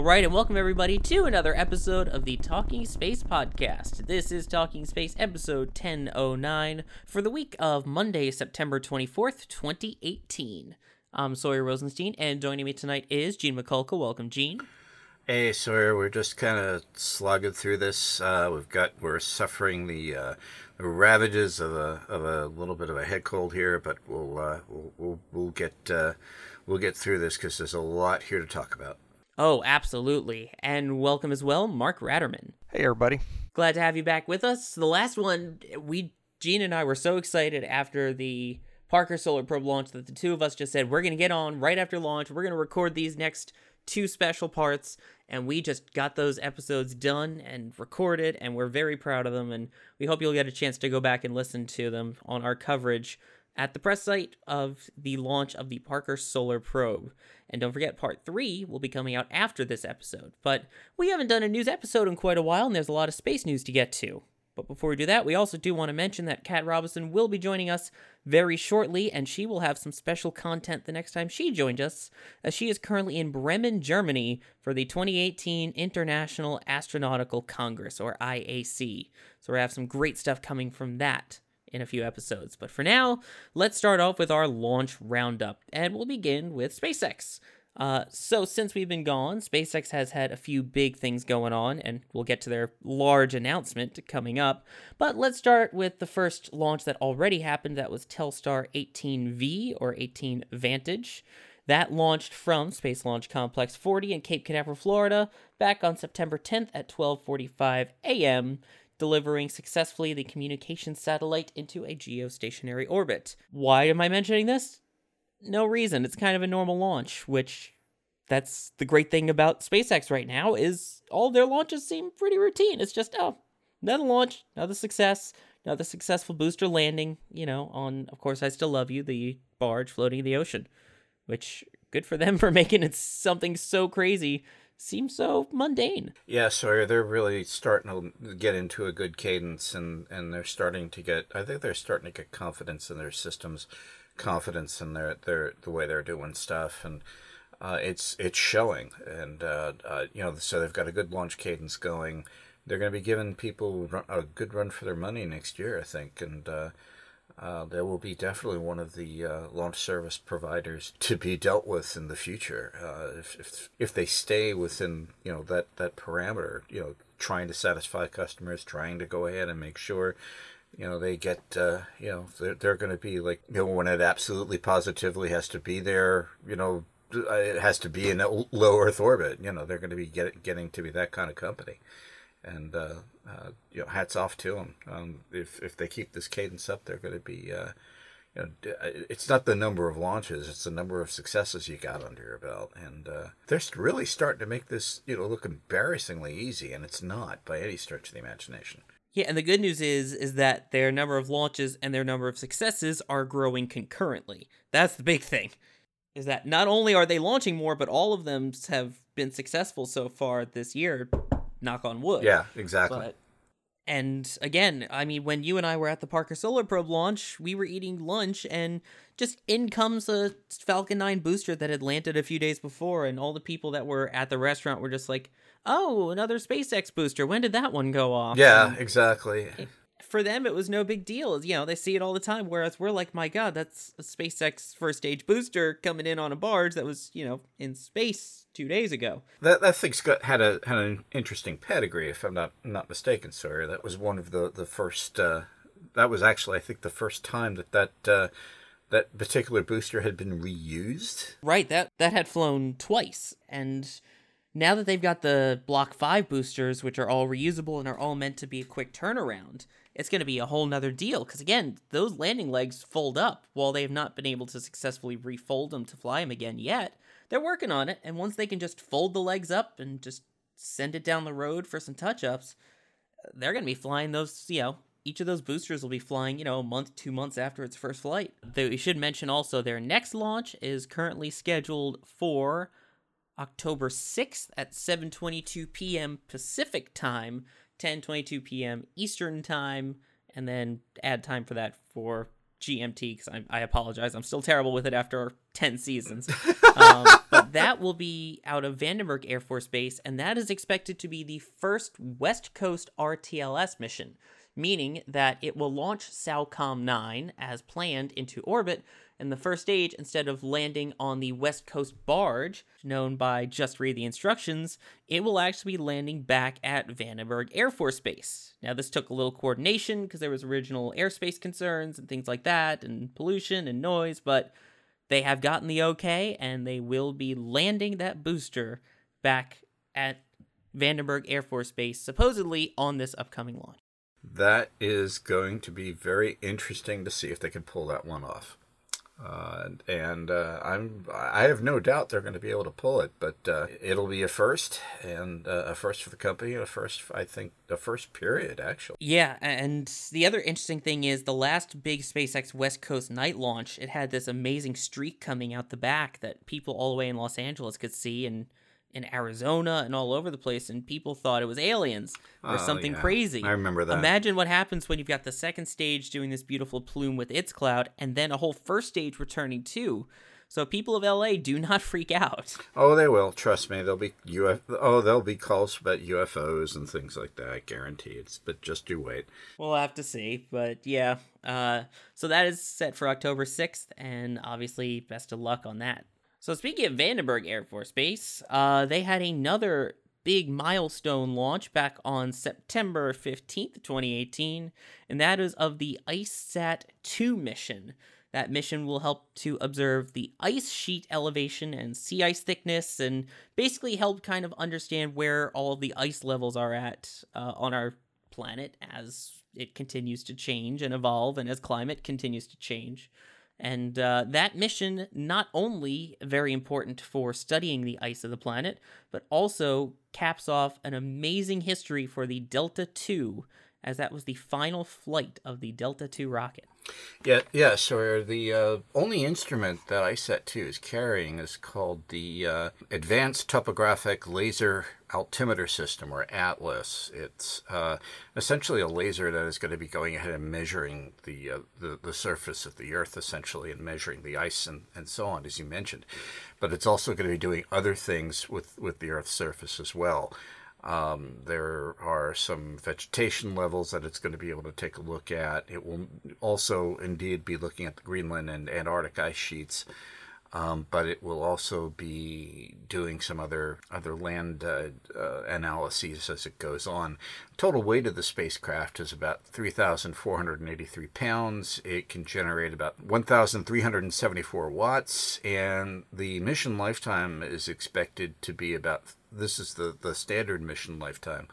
All right, and welcome everybody to another episode of the Talking Space podcast. This is Talking Space episode 1009 for the week of Monday, September 24th, 2018. I'm Sawyer Rosenstein, and joining me tonight is Gene Mikulka. Welcome, Gene. Hey Sawyer, we're just kind of slugging through this. Uh, we've got we're suffering the, uh, the ravages of a of a little bit of a head cold here, but we'll uh, we'll, we'll we'll get uh, we'll get through this because there's a lot here to talk about. Oh, absolutely. And welcome as well, Mark Ratterman. Hey, everybody. Glad to have you back with us. The last one, we, Gene and I were so excited after the Parker Solar Probe launch that the two of us just said, we're going to get on right after launch. We're going to record these next two special parts. And we just got those episodes done and recorded, and we're very proud of them. And we hope you'll get a chance to go back and listen to them on our coverage at the press site of the launch of the Parker Solar Probe. And don't forget, part three will be coming out after this episode. But we haven't done a news episode in quite a while, and there's a lot of space news to get to. But before we do that, we also do want to mention that Kat Robinson will be joining us very shortly, and she will have some special content the next time she joins us, as she is currently in Bremen, Germany for the 2018 International Astronautical Congress, or IAC. So we have some great stuff coming from that in a few episodes. But for now, let's start off with our launch roundup, and we'll begin with SpaceX. Uh, so, since we've been gone, SpaceX has had a few big things going on, and we'll get to their large announcement coming up. But let's start with the first launch that already happened that was Telstar 18V or 18 Vantage. That launched from Space Launch Complex 40 in Cape Canaveral, Florida, back on September 10th at 12:45 a.m delivering successfully the communication satellite into a geostationary orbit. Why am I mentioning this? No reason. It's kind of a normal launch, which that's the great thing about SpaceX right now is all their launches seem pretty routine. It's just oh, another launch, another success, another successful booster landing, you know, on of course I still love you, the barge floating in the ocean. Which good for them for making it something so crazy seems so mundane. Yeah, Sawyer, they're really starting to get into a good cadence, and and they're starting to get. I think they're starting to get confidence in their systems, confidence in their their the way they're doing stuff, and uh, it's it's showing. And uh, uh, you know, so they've got a good launch cadence going. They're going to be giving people a good run for their money next year, I think, and uh, there will be definitely one of the uh, launch service providers to be dealt with in the future. Uh, if, if if they stay within you know that that parameter you know trying to satisfy customers trying to go ahead and make sure you know they get uh, you know they're, they're going to be like you know when it absolutely positively has to be there you know it has to be in low earth orbit you know they're going to be get, getting to be that kind of company and uh, uh, you know, hats off to them. Um, if if they keep this cadence up, they're going to be. Uh, you know, uh, it's not the number of launches; it's the number of successes you got under your belt, and uh, they're really starting to make this, you know, look embarrassingly easy, and it's not by any stretch of the imagination. Yeah, and the good news is is that their number of launches and their number of successes are growing concurrently. That's the big thing. Is that not only are they launching more, but all of them have been successful so far this year knock on wood. Yeah, exactly. But, and again, I mean, when you and I were at the Parker Solar Probe launch, we were eating lunch, and just in comes a Falcon 9 booster that had landed a few days before, and all the people that were at the restaurant were just like, oh, another SpaceX booster. When did that one go off? Yeah, and exactly. For them, it was no big deal. You know, they see it all the time, whereas we're like, my God, that's a SpaceX first stage booster coming in on a barge that was, you know, in space two days ago. That that thing's got had a had an interesting pedigree, if I'm not not mistaken, sir. That was one of the the first. Uh, that was actually, I think, the first time that that. Uh, that particular booster had been reused. Right, that that had flown twice, and now that they've got the Block Five boosters, which are all reusable and are all meant to be a quick turnaround, it's going to be a whole nother deal. Because again, those landing legs fold up. While they have not been able to successfully refold them to fly them again yet, they're working on it, and once they can just fold the legs up and just send it down the road for some touch ups, they're going to be flying those, you know, each of those boosters will be flying, you know, a month, two months after its first flight. Though we should mention also their next launch is currently scheduled for October 6th at 7:22 p.m. Pacific time, 10:22 p.m. Eastern time, and then add time for that for GMT because I, I, apologize. I'm still terrible with it after 10 seasons. um, but that will be out of Vandenberg Air Force Base, and that is expected to be the first West Coast RTLS mission, meaning that it will launch SAOCOM 9 as planned into orbit in the first stage, instead of landing on the West Coast barge, known by Just Read the Instructions, it will actually be landing back at Vandenberg Air Force Base. Now, this took a little coordination because there was original airspace concerns and things like that, and pollution and noise, but they have gotten the okay, and they will be landing that booster back at Vandenberg Air Force Base, supposedly on this upcoming launch. That is going to be very interesting to see if they can pull that one off. Uh, and uh, I'm I have no doubt they're going to be able to pull it, but uh, it'll be a first and uh, a first for the company, a first I think the first period actually. Yeah, and the other interesting thing is the last big SpaceX West Coast night launch, it had this amazing streak coming out the back that people all the way in Los Angeles could see, and in Arizona and all over the place, and people thought it was aliens or oh, something yeah. crazy. I remember that. Imagine what happens when you've got the second stage doing this beautiful plume with its cloud, and then a whole first stage returning too. So people of LA do not freak out. Oh, they will. Trust me. There'll be UF. Oh, there'll be calls about UFOs and things like that. I guarantee it. But just do wait. We'll have to see. But yeah. Uh, so that is set for October sixth, and obviously, best of luck on that. So speaking of Vandenberg Air Force Base, uh, they had another big milestone launch back on September 15th, 2018, and that is of the IceSat 2 mission. That mission will help to observe the ice sheet elevation and sea ice thickness, and basically help kind of understand where all the ice levels are at uh, on our planet as it continues to change and evolve, and as climate continues to change. And uh, that mission, not only very important for studying the ice of the planet, but also caps off an amazing history for the Delta II, as that was the final flight of the Delta II rocket. Yeah, yeah. So the uh, only instrument that IceSat 2 is carrying is called the uh, Advanced Topographic Laser Altimeter System, or ATLAS. It's uh, essentially a laser that is going to be going ahead and measuring the, uh, the, the surface of the Earth, essentially, and measuring the ice and, and so on, as you mentioned. But it's also going to be doing other things with, with the Earth's surface as well. Um, there are some vegetation levels that it's going to be able to take a look at. It will also indeed be looking at the Greenland and Antarctic ice sheets, um, but it will also be doing some other other land uh, uh, analyses as it goes on. Total weight of the spacecraft is about 3,483 pounds. It can generate about 1,374 watts, and the mission lifetime is expected to be about this is the, the standard mission lifetime,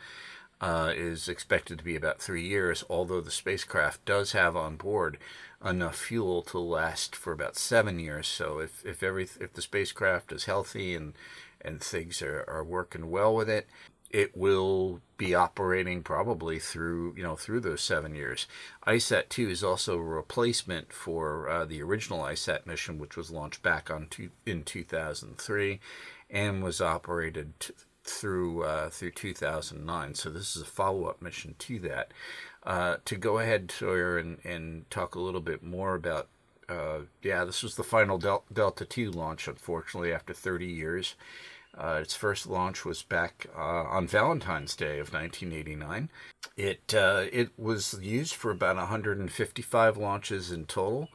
uh, is expected to be about three years, although the spacecraft does have on board enough fuel to last for about seven years. So if, if every if the spacecraft is healthy and and things are, are working well with it, it will be operating probably through you know through those seven years. IceSat 2 is also a replacement for uh, the original IceSat mission, which was launched back on two, in 2003 and was operated t- through uh, through 2009. So this is a follow up mission to that. Uh, to go ahead, Sawyer, and, and talk a little bit more about. Uh, yeah, this was the final Del- Delta Two launch, unfortunately, after 30 years. Uh, its first launch was back uh, on Valentine's Day of 1989. It uh, it was used for about 155 launches in total,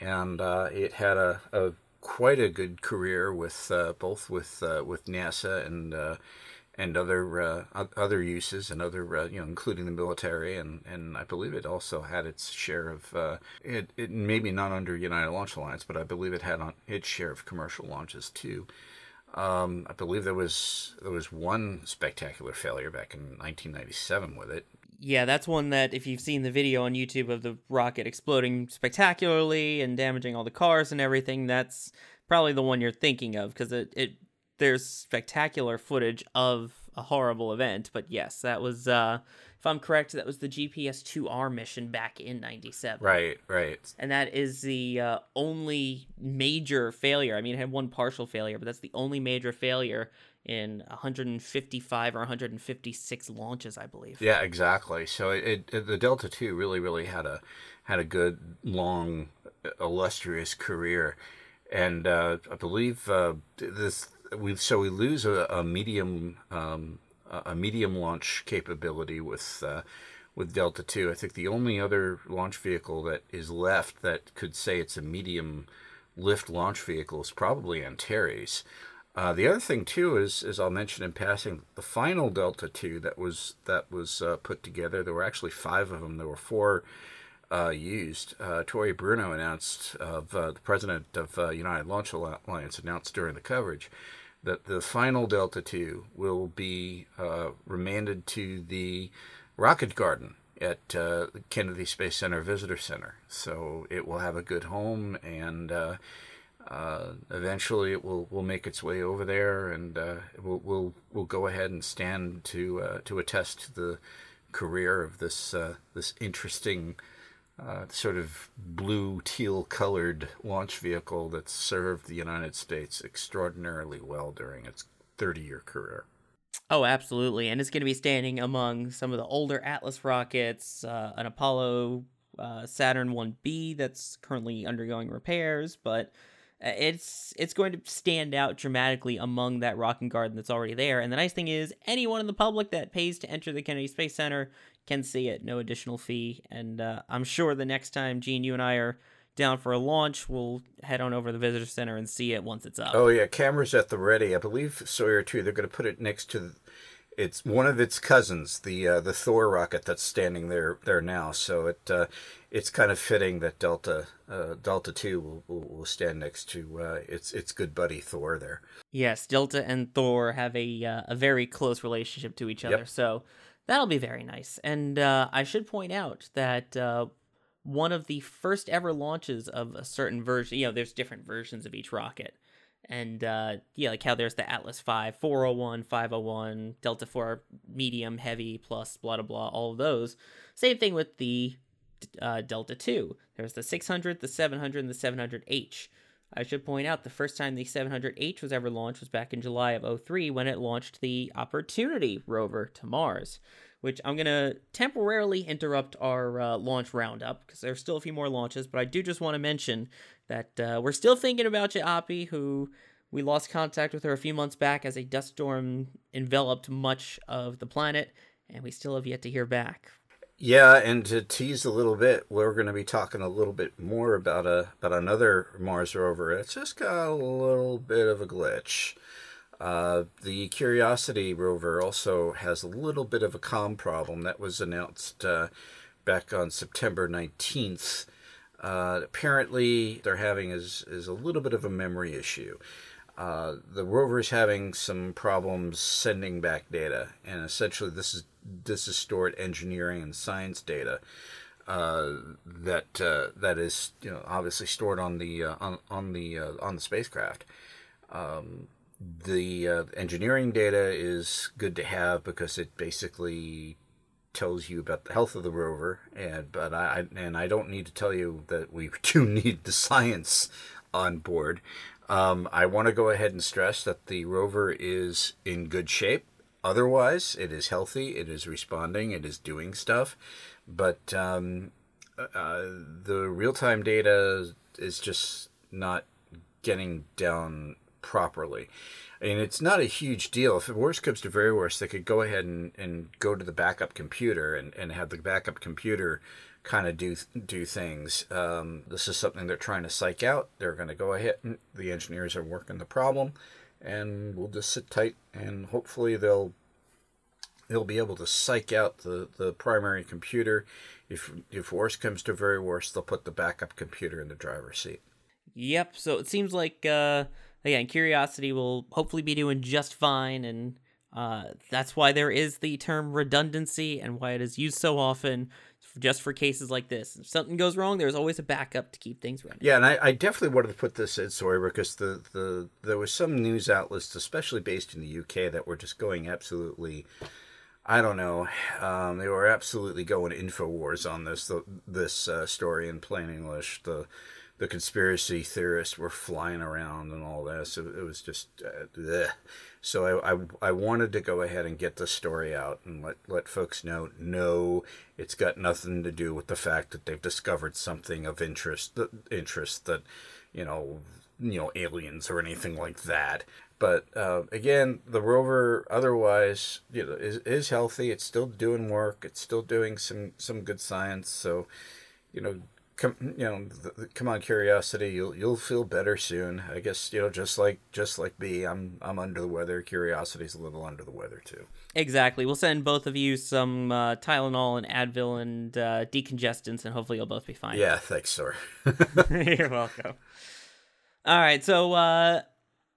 and it had a, a quite a good career with uh, both with uh, with NASA and uh, and other uh, other uses and other uh, you know including the military and, and I believe it also had its share of uh, it, it maybe not under United Launch Alliance but I believe it had on its share of commercial launches too. Um, I believe there was there was one spectacular failure back in 1997 with it yeah, that's one that if you've seen the video on YouTube of the rocket exploding spectacularly and damaging all the cars and everything, that's probably the one you're thinking of because it, it there's spectacular footage of a horrible event. But yes, that was uh if I'm correct, that was the GPS 2R mission back in 97. Right, right. And that is the uh, only major failure. I mean, it had one partial failure, but that's the only major failure in 155 or 156 launches, I believe. Yeah, exactly. So it, it the Delta II really, really had a had a good, long, illustrious career, and uh, I believe uh, this we so we lose a, a medium um, a medium launch capability with uh, with Delta Two. I think the only other launch vehicle that is left that could say it's a medium lift launch vehicle is probably Antares. Uh, the other thing too is, as I'll mention in passing, the final Delta Two that was that was uh, put together. There were actually five of them. There were four uh, used. Uh, Tory Bruno announced of uh, the president of uh, United Launch Alliance announced during the coverage that the final Delta Two will be remanded to the Rocket Garden at Kennedy Space Center Visitor Center. So it will have a good home, and uh, uh, eventually it will, will make its way over there, and uh, we'll, we'll we'll go ahead and stand to uh, to attest to the career of this uh, this interesting. sort of blue teal colored launch vehicle that served the United States extraordinarily well during its 30 year career. Oh, absolutely. And it's going to be standing among some of the older Atlas rockets, uh, an Apollo uh, Saturn 1B that's currently undergoing repairs, but uh, it's it's going to stand out dramatically among that rocket garden that's already there. And the nice thing is, anyone in the public that pays to enter the Kennedy Space Center can see it, no additional fee. And uh, I'm sure the next time, Gene, you and I are down for a launch, we'll head on over to the visitor center and see it once it's up. Oh yeah, cameras at the ready. I believe Sawyer too. They're going to put it next to it's one of its cousins, the uh, the Thor rocket that's standing there there now. So it uh, it's kind of fitting that Delta uh, Delta Two will, will, will, stand next to uh, its its good buddy Thor there. Yes, Delta and Thor have a uh, a very close relationship to each other. Yep. So that'll be very nice. And uh, I should point out that one of the first ever launches of a certain version. You know, there's different versions of each rocket. And uh, yeah, like how there's the Atlas 5, 401, 501, Delta 4 medium, heavy, plus, blah, blah, blah, all of those. Same thing with the uh, Delta 2. There's the 600, the 700, and the 700H. I should point out the first time the 700H was ever launched was back in July of 03 when it launched the Opportunity rover to Mars which I'm going to temporarily interrupt our uh, launch roundup because there's still a few more launches. But I do just want to mention that uh, we're still thinking about you, Oppie, who we lost contact with her a few months back as a dust storm enveloped much of the planet, and we still have yet to hear back. Yeah, and to tease a little bit, we're going to be talking a little bit more about a about another Mars rover. It's just got a little bit of a glitch. Uh, the Curiosity rover also has a little bit of a com problem that was announced uh, back on September 19th. Uh, apparently, they're having is, is a little bit of a memory issue. Uh, the rover is having some problems sending back data, and essentially, this is this is stored engineering and science data uh, that that is you know obviously stored on the on on the on the spacecraft. Um, the uh, engineering data is good to have because it basically tells you about the health of the rover and but I and I don't need to tell you that we do need the science on board. Um, I want to go ahead and stress that the rover is in good shape. Otherwise, it is healthy. It is responding. It is doing stuff, but um, uh, the real time data is just not getting down properly. And it's not a huge deal. If worst comes to very worst, they could go ahead and, and go to the backup computer and, and have the backup computer kind of do do things. Um, this is something they're trying to psych out. They're going to go ahead. And the engineers are working the problem, and we'll just sit tight and hopefully they'll they'll be able to psych out the, the primary computer. If if worst comes to very worst, they'll put the backup computer in the driver's seat. Yep. So it seems like uh, again, Curiosity will hopefully be doing just fine, and uh, that's why there is the term redundancy and why it is used so often just for cases like this. If something goes wrong, there's always a backup to keep things running. Yeah, and I, I definitely wanted to put this in, sorry, because the, the there was some news outlets, especially based in the UK, that were just going absolutely. I don't know. Um, they were absolutely going info wars on this the, this uh, story in plain English. The the conspiracy theorists were flying around and all this. It, it was just, uh, so I, I, I wanted to go ahead and get the story out and let let folks know. No, it's got nothing to do with the fact that they've discovered something of interest, interest that, you know, you know, aliens or anything like that. But uh, again, the rover otherwise, you know, is is healthy. It's still doing work. It's still doing some some good science. So, you know, come you know come on curiosity you'll you'll feel better soon. I guess you know just like just like me i'm i'm under the weather. Curiosity's a little under the weather too. Exactly. We'll send both of you some uh, tylenol and advil and uh, decongestants and hopefully you'll both be fine. Yeah thanks sir. You're welcome. All right so uh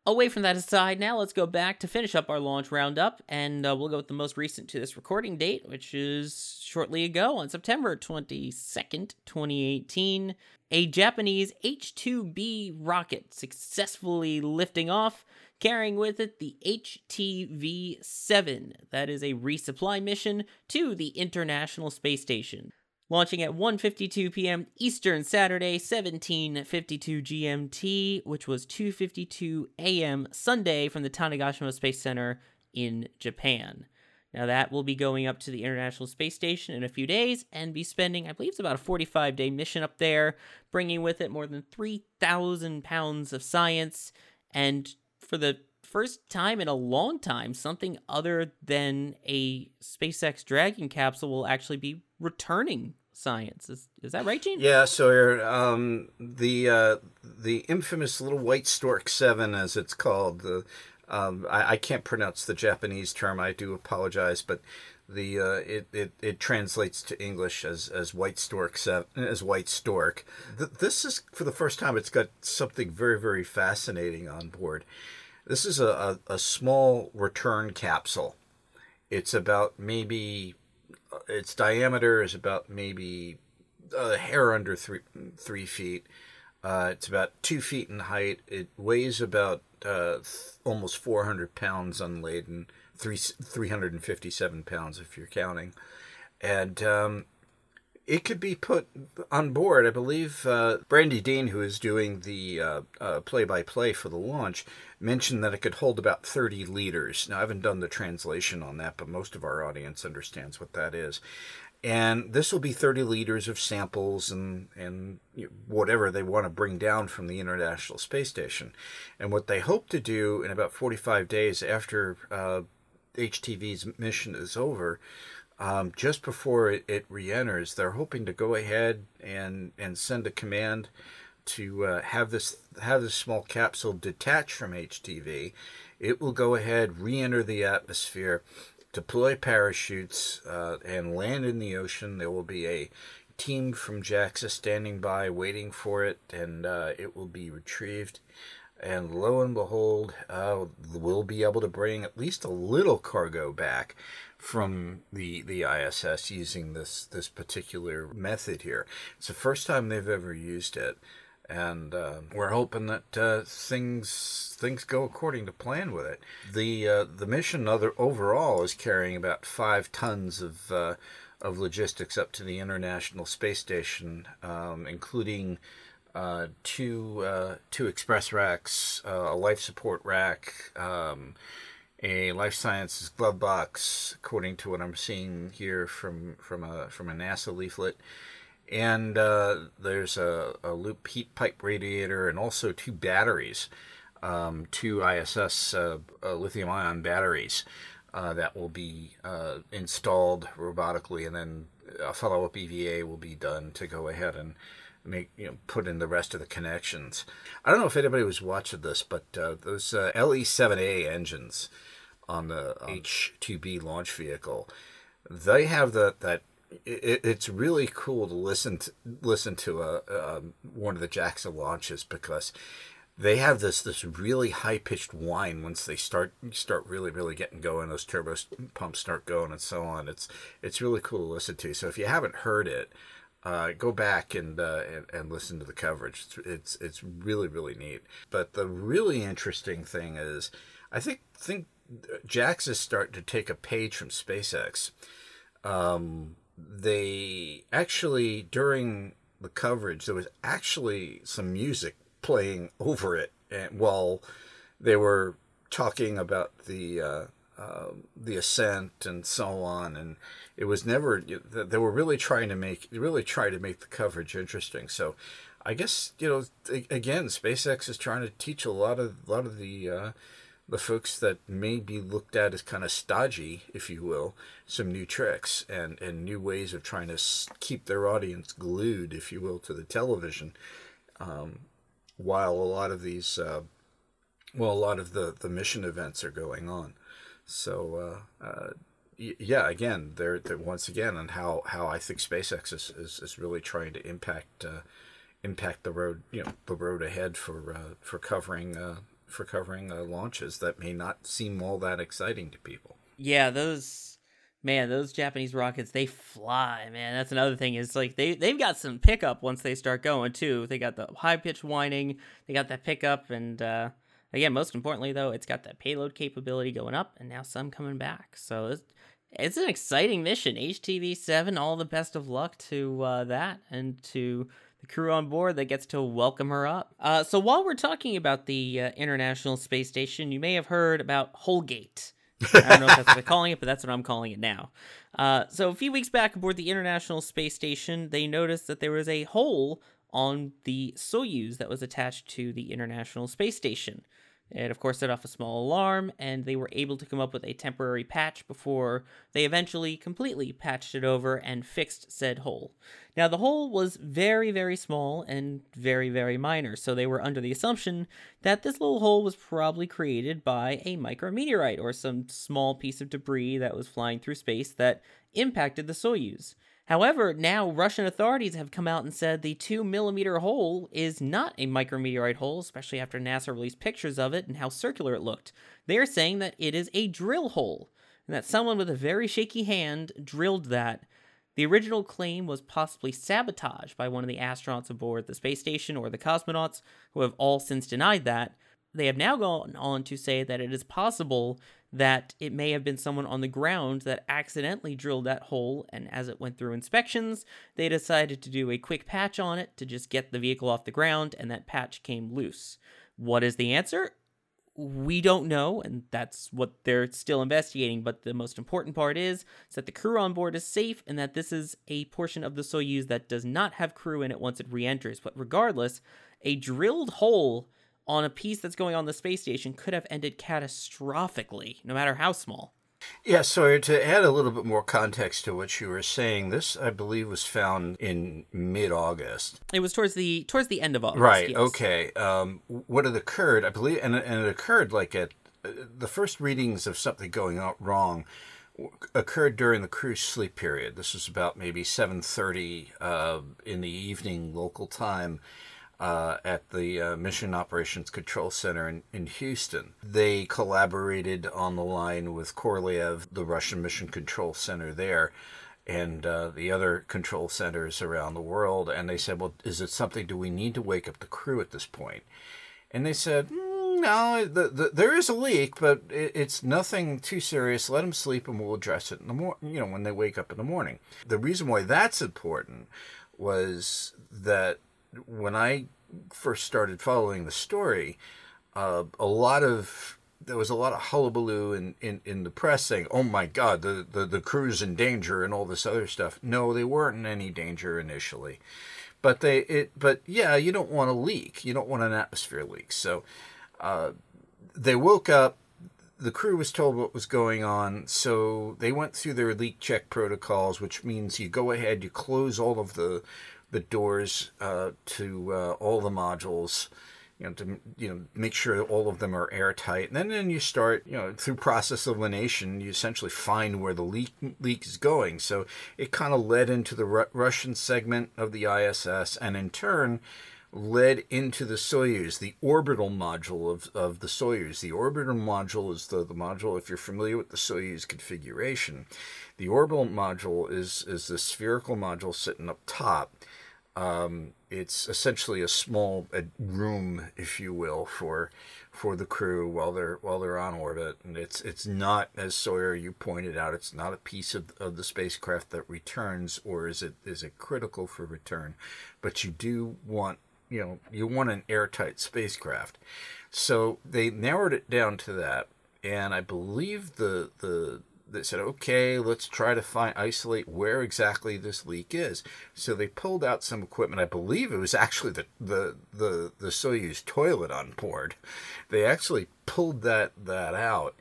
Away from that aside, now let's go back to finish up our launch roundup, and uh, we'll go with the most recent to this recording date, which is shortly ago on September 22nd, 2018. A Japanese H 2B rocket successfully lifting off, carrying with it the HTV 7. That is a resupply mission to the International Space Station launching at 1:52 p.m. Eastern Saturday, 17:52 GMT, which was 2:52 a.m. Sunday from the Tanegashima Space Center in Japan. Now that will be going up to the International Space Station in a few days and be spending, I believe it's about a 45-day mission up there, bringing with it more than 3,000 pounds of science and for the first time in a long time, something other than a SpaceX Dragon capsule will actually be returning science. Is is that right, Gene? Yeah, Sawyer. Um, the uh, the infamous little white stork seven, as it's called. The um, I, I can't pronounce the Japanese term. I do apologize, but the uh, it, it it translates to English as as white stork seven, as white stork. Th- this is for the first time. It's got something very very fascinating on board. This is a, a, a small return capsule. It's about maybe its diameter is about maybe a hair under three three feet. Uh, it's about two feet in height. It weighs about uh, th- almost 400 pounds unladen, three 357 pounds if you're counting, and um, it could be put on board. I believe uh, Brandi Dean, who is doing the play by play for the launch, mentioned that it could hold about 30 liters. Now, I haven't done the translation on that, but most of our audience understands what that is. And this will be 30 liters of samples and, and whatever they want to bring down from the International Space Station. And what they hope to do in about 45 days after uh, HTV's mission is over um, just before it, it re-enters, they're hoping to go ahead and and send a command to uh, have this have this small capsule detach from HTV. It will go ahead, re-enter the atmosphere, deploy parachutes, uh, and land in the ocean. There will be a team from JAXA standing by, waiting for it, and uh, it will be retrieved. And lo and behold, uh, we'll be able to bring at least a little cargo back from the the ISS using this this particular method here. It's the first time they've ever used it, and uh, we're hoping that uh, things things go according to plan with it. The uh, the mission other overall is carrying about five tons of uh, of logistics up to the International Space Station, um, including. Uh, two uh, two express racks, a life support rack, um, a life sciences glove box, according to what I'm seeing here from from a from a NASA leaflet. And uh, there's a, a loop heat pipe radiator and also two batteries, um, two ISS uh, uh, lithium ion batteries uh, that will be uh, installed robotically, and then a follow up EVA will be done to go ahead and make you know put in the rest of the connections. I don't know if anybody was watching this, but uh, those uh, LE7A engines on the um, H2B launch vehicle, they have that that. It, it's really cool to listen to listen to a, a one of the JAXA launches because they have this this really high pitched whine once they start start really really getting going. Those turbo pumps start going and so on. It's it's really cool to listen to. So if you haven't heard it, uh, go back and, uh, and, and listen to the coverage. It's, it's it's really really neat. But the really interesting thing is, I think think JAXA is starting to take a page from SpaceX. Um, they actually during the coverage, there was actually some music playing over it, and while they were talking about the uh, uh, the ascent and so on, and it was never they were really trying to make really try to make the coverage interesting. So, I guess you know again, SpaceX is trying to teach a lot of a lot of the uh, the folks that may be looked at as kind of stodgy, if you will, some new tricks and and new ways of trying to keep their audience glued, if you will, to the television. Um, while a lot of these, uh, well, a lot of the the mission events are going on. So uh, uh, yeah, again, they're, they're, once again on how, how I think SpaceX is, is, is really trying to impact uh, impact the road you know the road ahead for uh, for covering uh, for covering uh, launches that may not seem all that exciting to people. Yeah, those man, those Japanese rockets they fly, man. That's another thing is like they they've got some pickup once they start going too. They got the high pitched whining, they got that pickup, and uh, Again, most importantly, though, it's got that payload capability going up and now some coming back. So it's, it's an exciting mission. HTV 7, all the best of luck to uh, that and to crew on board that gets to welcome her up. Uh, so while we're talking about the uh, International Space Station, you may have heard about hole-gate. I don't know if that's what they're calling it, but that's what I'm calling it now. Uh, so a few weeks back aboard the International Space Station, they noticed that there was a hole on the Soyuz that was attached to the International Space Station. It, of course, set off a small alarm, and they were able to come up with a temporary patch before they eventually completely patched it over and fixed said hole. Now, the hole was very, very small and very, very minor, so they were under the assumption that this little hole was probably created by a micrometeorite or some small piece of debris that was flying through space that impacted the Soyuz. However, now Russian authorities have come out and said the 2 millimeter hole is not a micrometeorite hole, especially after NASA released pictures of it and how circular it looked. They are saying that it is a drill hole, and that someone with a very shaky hand drilled that. The original claim was possibly sabotage by one of the astronauts aboard the space station or the cosmonauts, who have all since denied that. They have now gone on to say that it is possible that it may have been someone on the ground that accidentally drilled that hole, and as it went through inspections, they decided to do a quick patch on it to just get the vehicle off the ground, and that patch came loose. What is the answer? We don't know, and that's what they're still investigating. But the most important part is, is that the crew on board is safe, and that this is a portion of the Soyuz that does not have crew in it once it re enters. But regardless, a drilled hole on a piece that's going on the space station could have ended catastrophically, no matter how small. Yeah, so to add a little bit more context to what you were saying, this I believe was found in mid-August. It was towards the towards the end of August. Right. Yes. Okay. Um, what had occurred, I believe, and, and it occurred like at uh, the first readings of something going out wrong occurred during the crew's sleep period. This was about maybe seven thirty uh, in the evening local time uh, at the uh, Mission Operations Control Center in, in Houston. They collaborated on the line with Korolev, the Russian Mission Control Center there, and uh, the other control centers around the world. And they said, Well, is it something? Do we need to wake up the crew at this point? And they said, mm, No, the, the, there is a leak, but it, it's nothing too serious. Let them sleep and we'll address it in the morning, you know, when they wake up in the morning. The reason why that's important was that when I first started following the story, uh, a lot of there was a lot of hullabaloo in, in, in the press saying, "Oh my God, the, the the crew's in danger" and all this other stuff. No, they weren't in any danger initially, but they it but yeah, you don't want a leak. You don't want an atmosphere leak. So uh, they woke up. The crew was told what was going on, so they went through their leak check protocols, which means you go ahead, you close all of the the doors uh, to uh, all the modules you know to you know make sure all of them are airtight. And then, then you start you know through process elimination you essentially find where the leak leak is going. So it kind of led into the Ru- russian segment of the iss and in turn led into the soyuz the orbital module of, of the soyuz. The orbital module is the, the module if you're familiar with the soyuz configuration the orbital module is is the spherical module sitting up top Um, it's essentially a small a room, if you will, for for the crew while they're while they're on orbit. And it's it's not, as Sawyer you pointed out, it's not a piece of, of the spacecraft that returns, or is it is it critical for return? But you do want you know you want an airtight spacecraft. So they narrowed it down to that, and I believe the the they said, okay, let's try to find isolate where exactly this leak is. So they pulled out some equipment. I believe it was actually the the the, the Soyuz toilet on board. They actually pulled that that out,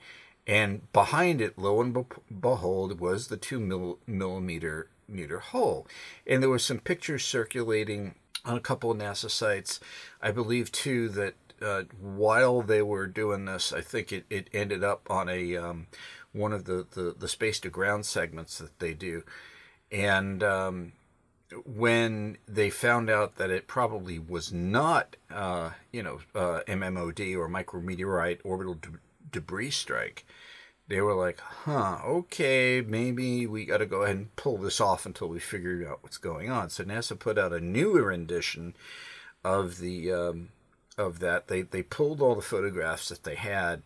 and behind it, lo and behold, was the two mil, millimeter meter hole, and there was some pictures circulating on a couple of NASA sites. I believe too that uh, while they were doing this, I think it, it ended up on a um, one of the, the, the space to ground segments that they do. And um, when they found out that it probably was not, uh, you know, uh, MMOD or micrometeorite orbital de- debris strike, they were like, huh, okay, maybe we got to go ahead and pull this off until we figure out what's going on. So NASA put out a newer rendition of the um, of that. They they pulled all the photographs that they had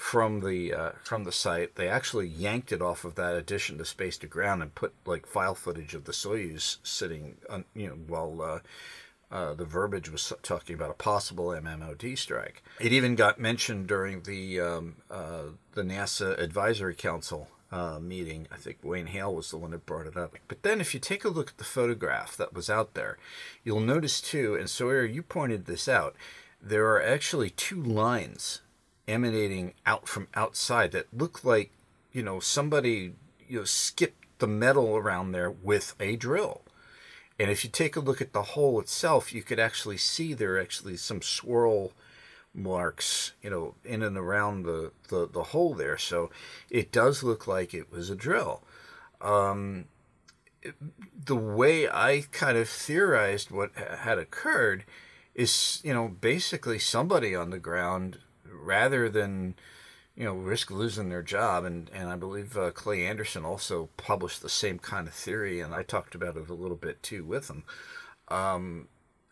from the uh, from the site. They actually yanked it off of that addition to Space to Ground and put like file footage of the Soyuz sitting, on, you know, while uh, uh, the verbiage was talking about a possible MMOD strike. It even got mentioned during the um, uh, the NASA Advisory Council uh, meeting. I think Wayne Hale was the one that brought it up. But then, if you take a look at the photograph that was out there, you'll notice too, and Sawyer, you pointed this out. There are actually two lines emanating out from outside that looked like you know somebody you know skipped the metal around there with a drill. And if you take a look at the hole itself you could actually see there are actually some swirl marks you know in and around the the, the hole there. So it does look like it was a drill. Um, the way i kind of theorized what had occurred is you know basically somebody on the ground rather than you know risk losing their job and and I believe uh, Clay Anderson also published the same kind of theory and I talked about it a little bit too with him. Um,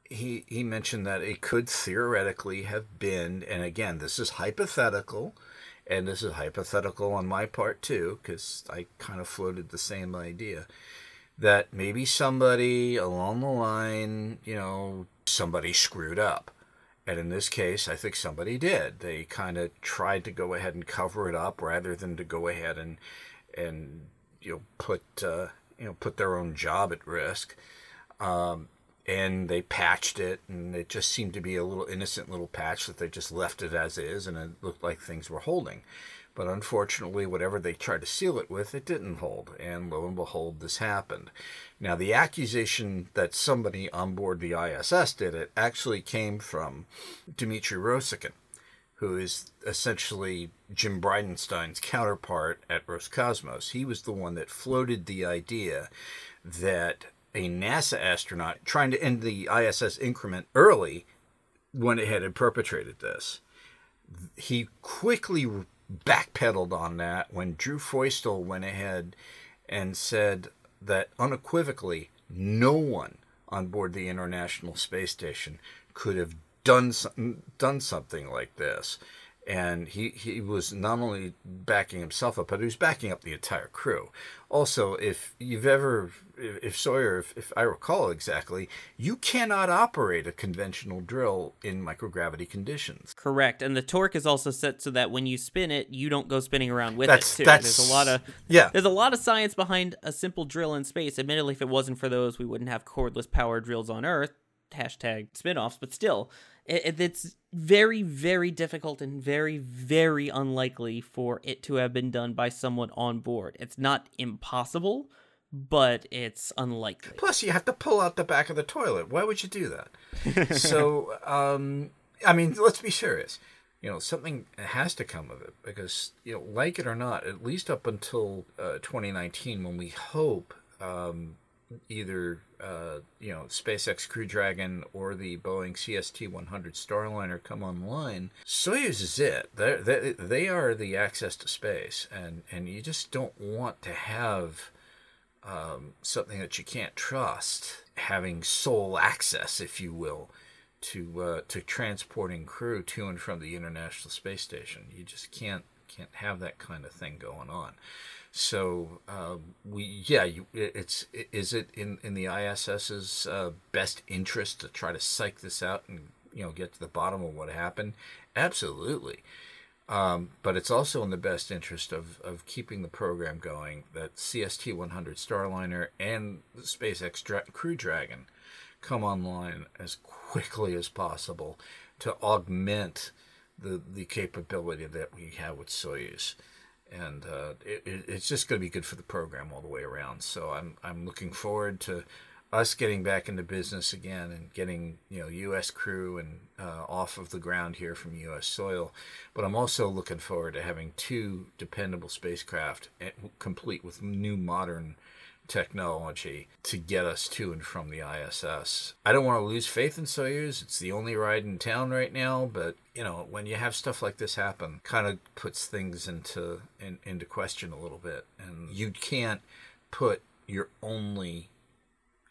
he he mentioned that it could theoretically have been and again this is hypothetical and this is hypothetical on my part too because I kind of floated the same idea that maybe somebody along the line you know somebody screwed up and in this case, I think somebody did. They kind of tried to go ahead and cover it up rather than to go ahead and and you know put uh, you know put their own job at risk. Um, and they patched it, and it just seemed to be a little innocent little patch that they just left it as is, and it looked like things were holding. But unfortunately, whatever they tried to seal it with, it didn't hold. And lo and behold, this happened. Now, the accusation that somebody on board the ISS did it actually came from Dmitry Rogozin, who is essentially Jim Bridenstine's counterpart at Roscosmos. He was the one that floated the idea that a NASA astronaut trying to end the ISS increment early when it had perpetrated this. He quickly backpedaled on that when Drew Feustel went ahead and said that unequivocally no one on board the International Space Station could have done done something like this and he, he was not only backing himself up, but he was backing up the entire crew. Also, if you've ever, if Sawyer, if, if I recall exactly, you cannot operate a conventional drill in microgravity conditions. Correct, and the torque is also set so that when you spin it, you don't go spinning around with that's, it. Too. That's, there's a lot of yeah. There's a lot of science behind a simple drill in space. Admittedly, if it wasn't for those, we wouldn't have cordless power drills on Earth. Hashtag spinoffs, but still, it, it's very, very difficult and very, very unlikely for it to have been done by someone on board. It's not impossible, but it's unlikely. Plus, you have to pull out the back of the toilet. Why would you do that? so, um, I mean, let's be serious. You know, something has to come of it because, you know, like it or not, at least up until uh, 2019, when we hope um, either uh, you know SpaceX Crew Dragon or the Boeing CST-100 Starliner come online, Soyuz is it. They're, they they are the access to space, and and you just don't want to have um, something that you can't trust having sole access, if you will, to uh, to transporting crew to and from the International Space Station. You just can't can't have that kind of thing going on. So uh, we yeah, you, it's is it in in the ISS's uh, best interest to try to psych this out and you know get to the bottom of what happened? Absolutely. Um, but it's also in the best interest of, of keeping the program going that CST 100 Starliner and SpaceX Dra- Crew Dragon come online as quickly as possible to augment the, the capability that we have with Soyuz. And uh, it, it's just going to be good for the program all the way around. So I'm, I'm looking forward to us getting back into business again and getting you know U.S. crew and uh, off of the ground here from U.S. soil, but I'm also looking forward to having two dependable spacecraft eh, complete with new modern technology to get us to and from the ISS. I don't want to lose faith in Soyuz. It's the only ride in town right now, but you know when you have stuff like this happen, kind of puts things into in, into question a little bit, and you can't put your only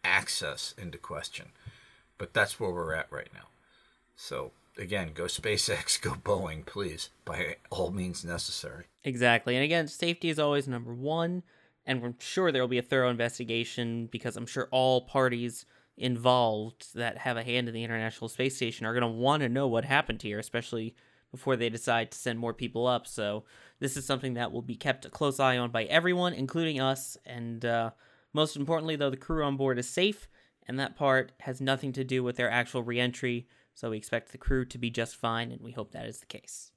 access into question. But that's where we're at right now. So again, go SpaceX, go Boeing, please, by all means necessary. Exactly. And again, safety is always number one. And we're sure there will be a thorough investigation because I'm sure all parties involved that have a hand in the International Space Station are going to want to know what happened here, especially before they decide to send more people up. So this is something that will be kept a close eye on by everyone, including us. And uh, most importantly, though, the crew on board is safe, and that part has nothing to do with their actual reentry, so we expect the crew to be just fine, and we hope that is the case.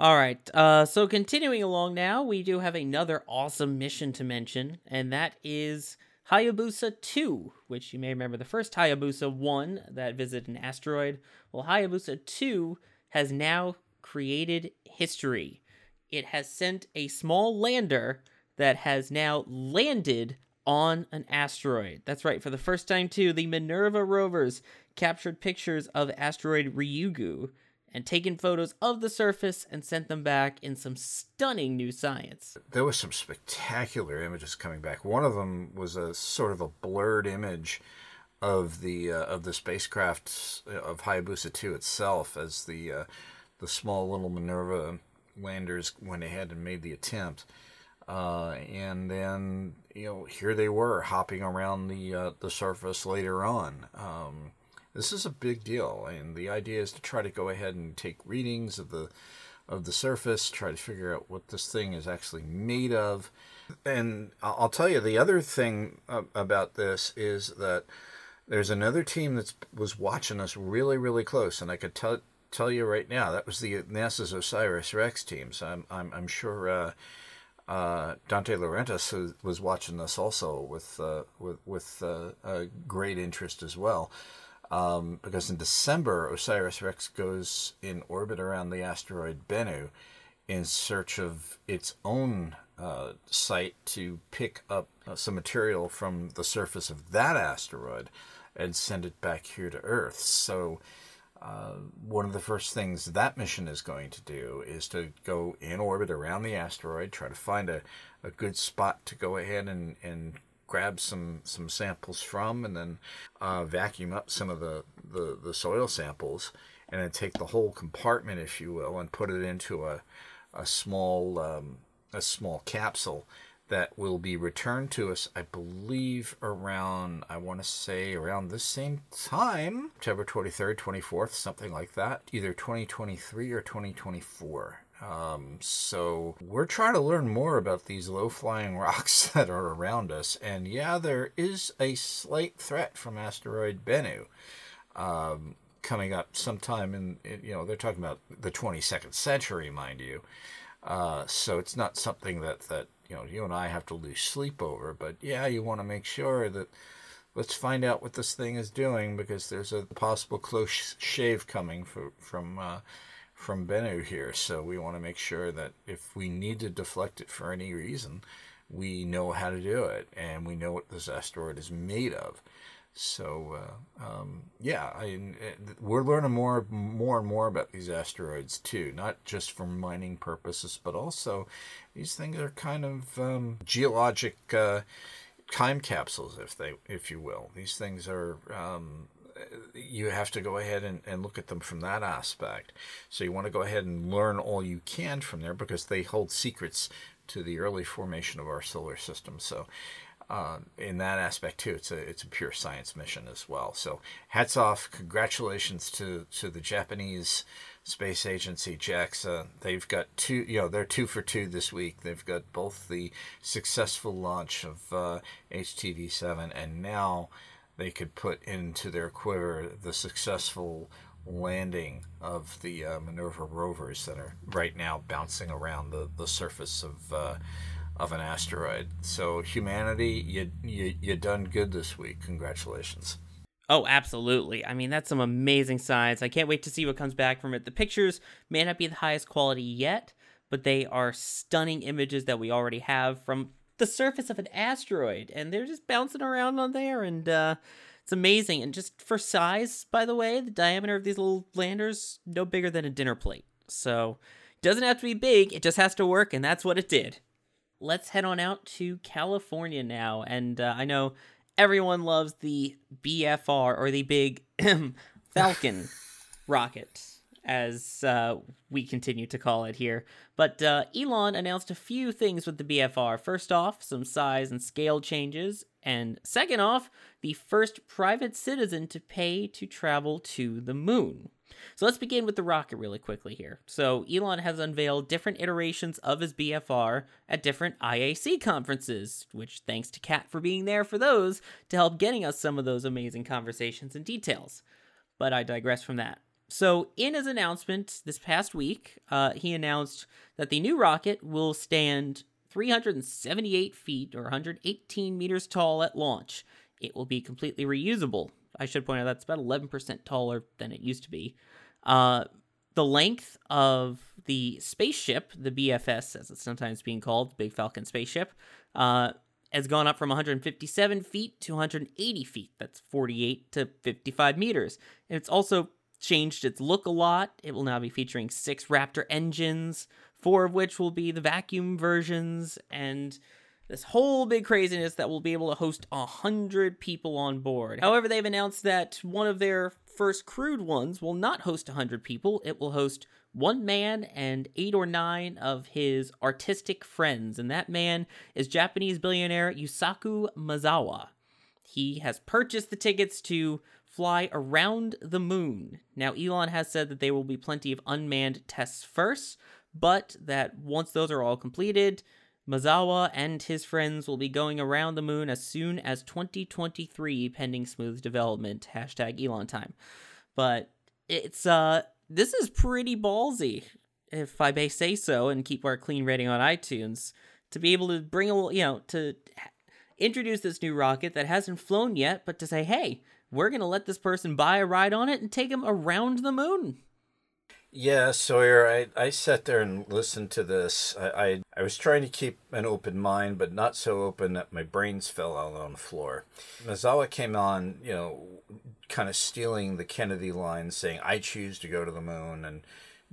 All right, uh, so continuing along now, we do have another awesome mission to mention, and that is Hayabusa 2, which you may remember the first Hayabusa 1 that visited an asteroid. Well, Hayabusa 2 has now created history. It has sent a small lander that has now landed on an asteroid. That's right, for the first time, too, the Minerva rovers captured pictures of asteroid Ryugu and taken photos of the surface and sent them back in some stunning new science. There was some spectacular images coming back. One of them was a sort of a blurred image of the uh, of the spacecraft uh, of Hayabusa 2 itself as the uh, the small little Minerva landers went ahead and made the attempt. Uh, and then you know here they were hopping around the uh, the surface later on. Um, this is a big deal, and the idea is to try to go ahead and take readings of the of the surface, try to figure out what this thing is actually made of. And I'll tell you the other thing about this is that there's another team that was watching us really, really close, and I could tell tell you right now that was the NASA's OSIRIS REx team. So I'm I'm, I'm sure. Uh, uh, Dante Lauretta was watching this also with uh, with with uh, great interest as well, um, because in December OSIRIS REx goes in orbit around the asteroid Bennu in search of its own uh, site to pick up uh, some material from the surface of that asteroid and send it back here to Earth. So uh, one of the first things that mission is going to do is to go in orbit around the asteroid, try to find a, a good spot to go ahead and, and grab some, some samples from, and then uh, vacuum up some of the, the, the soil samples, and then take the whole compartment, if you will, and put it into a, a small um, a small capsule that will be returned to us, I believe, around, I want to say around the same time, October 23rd, 24th, something like that, either 2023 or 2024. Um, so we're trying to learn more about these low flying rocks that are around us. And yeah, there is a slight threat from asteroid Bennu. Um, coming up sometime in, you know, they're talking about the 22nd century, mind you. Uh, so it's not something that, that you know you and I have to lose sleep over. But yeah, you want to make sure that let's find out what this thing is doing because there's a possible close shave coming for, from uh, from Bennu here. So we want to make sure that if we need to deflect it for any reason, we know how to do it and we know what this asteroid is made of. So uh, um, yeah, I, we're learning more, more and more about these asteroids too. Not just for mining purposes, but also these things are kind of um, geologic. Uh, time capsules, if they, if you will. These things are. Um, you have to go ahead and, and look at them from that aspect. So you want to go ahead and learn all you can from there because they hold secrets to the early formation of our solar system. So uh, in that aspect too, it's a it's a pure science mission as well. So hats off, congratulations to to the Japanese space agency JAXA. They've got two, you know, they're two for two this week. They've got both the successful launch of uh, HTV7 and now they could put into their quiver the successful landing of the uh, Minerva rovers that are right now bouncing around the, the surface of uh, of an asteroid. So humanity, you you you done good this week. Congratulations. Oh, absolutely. I mean, that's some amazing science. I can't wait to see what comes back from it. The pictures may not be the highest quality yet, but they are stunning images that we already have from the surface of an asteroid, and they're just bouncing around on there, and uh, it's amazing. And just for size, by the way, the diameter of these little landers no bigger than a dinner plate. So it doesn't have to be big; it just has to work, and that's what it did. Let's head on out to California now, and uh, I know everyone loves the BFR or the Big Falcon rocket as uh, we continue to call it here. But uh, Elon announced a few things with the BFR. First off, some size and scale changes. And second off, the first private citizen to pay to travel to the moon. So let's begin with the rocket really quickly here. So Elon has unveiled different iterations of his BFR at different IAC conferences, which thanks to Kat for being there for those to help getting us some of those amazing conversations and details. But I digress from that. So, in his announcement this past week, uh, he announced that the new rocket will stand 378 feet or 118 meters tall at launch. It will be completely reusable. I should point out that's about 11% taller than it used to be. Uh, the length of the spaceship, the BFS, as it's sometimes being called, the Big Falcon spaceship, uh, has gone up from 157 feet to 180 feet. That's 48 to 55 meters. And it's also changed its look a lot. It will now be featuring six Raptor engines, four of which will be the vacuum versions, and this whole big craziness that will be able to host a hundred people on board. However, they've announced that one of their first crewed ones will not host a hundred people. It will host one man and eight or nine of his artistic friends, and that man is Japanese billionaire Yusaku Maezawa. He has purchased the tickets to fly around the moon. Now, Elon has said that there will be plenty of unmanned tests first, but that once those are all completed, Maezawa and his friends will be going around the moon as soon as 2023, pending smooth development. Hashtag Elon time. But it's, uh, this is pretty ballsy, if I may say so, and keep our clean rating on iTunes, to be able to bring a, you know, to introduce this new rocket that hasn't flown yet, but to say, hey, we're going to let this person buy a ride on it and take him around the moon. Yeah, Sawyer, I, I sat there and listened to this. I, I, I was trying to keep an open mind, but not so open that my brains fell out on the floor. Maezawa came on, you know, kind of stealing the Kennedy line, saying, I choose to go to the moon, and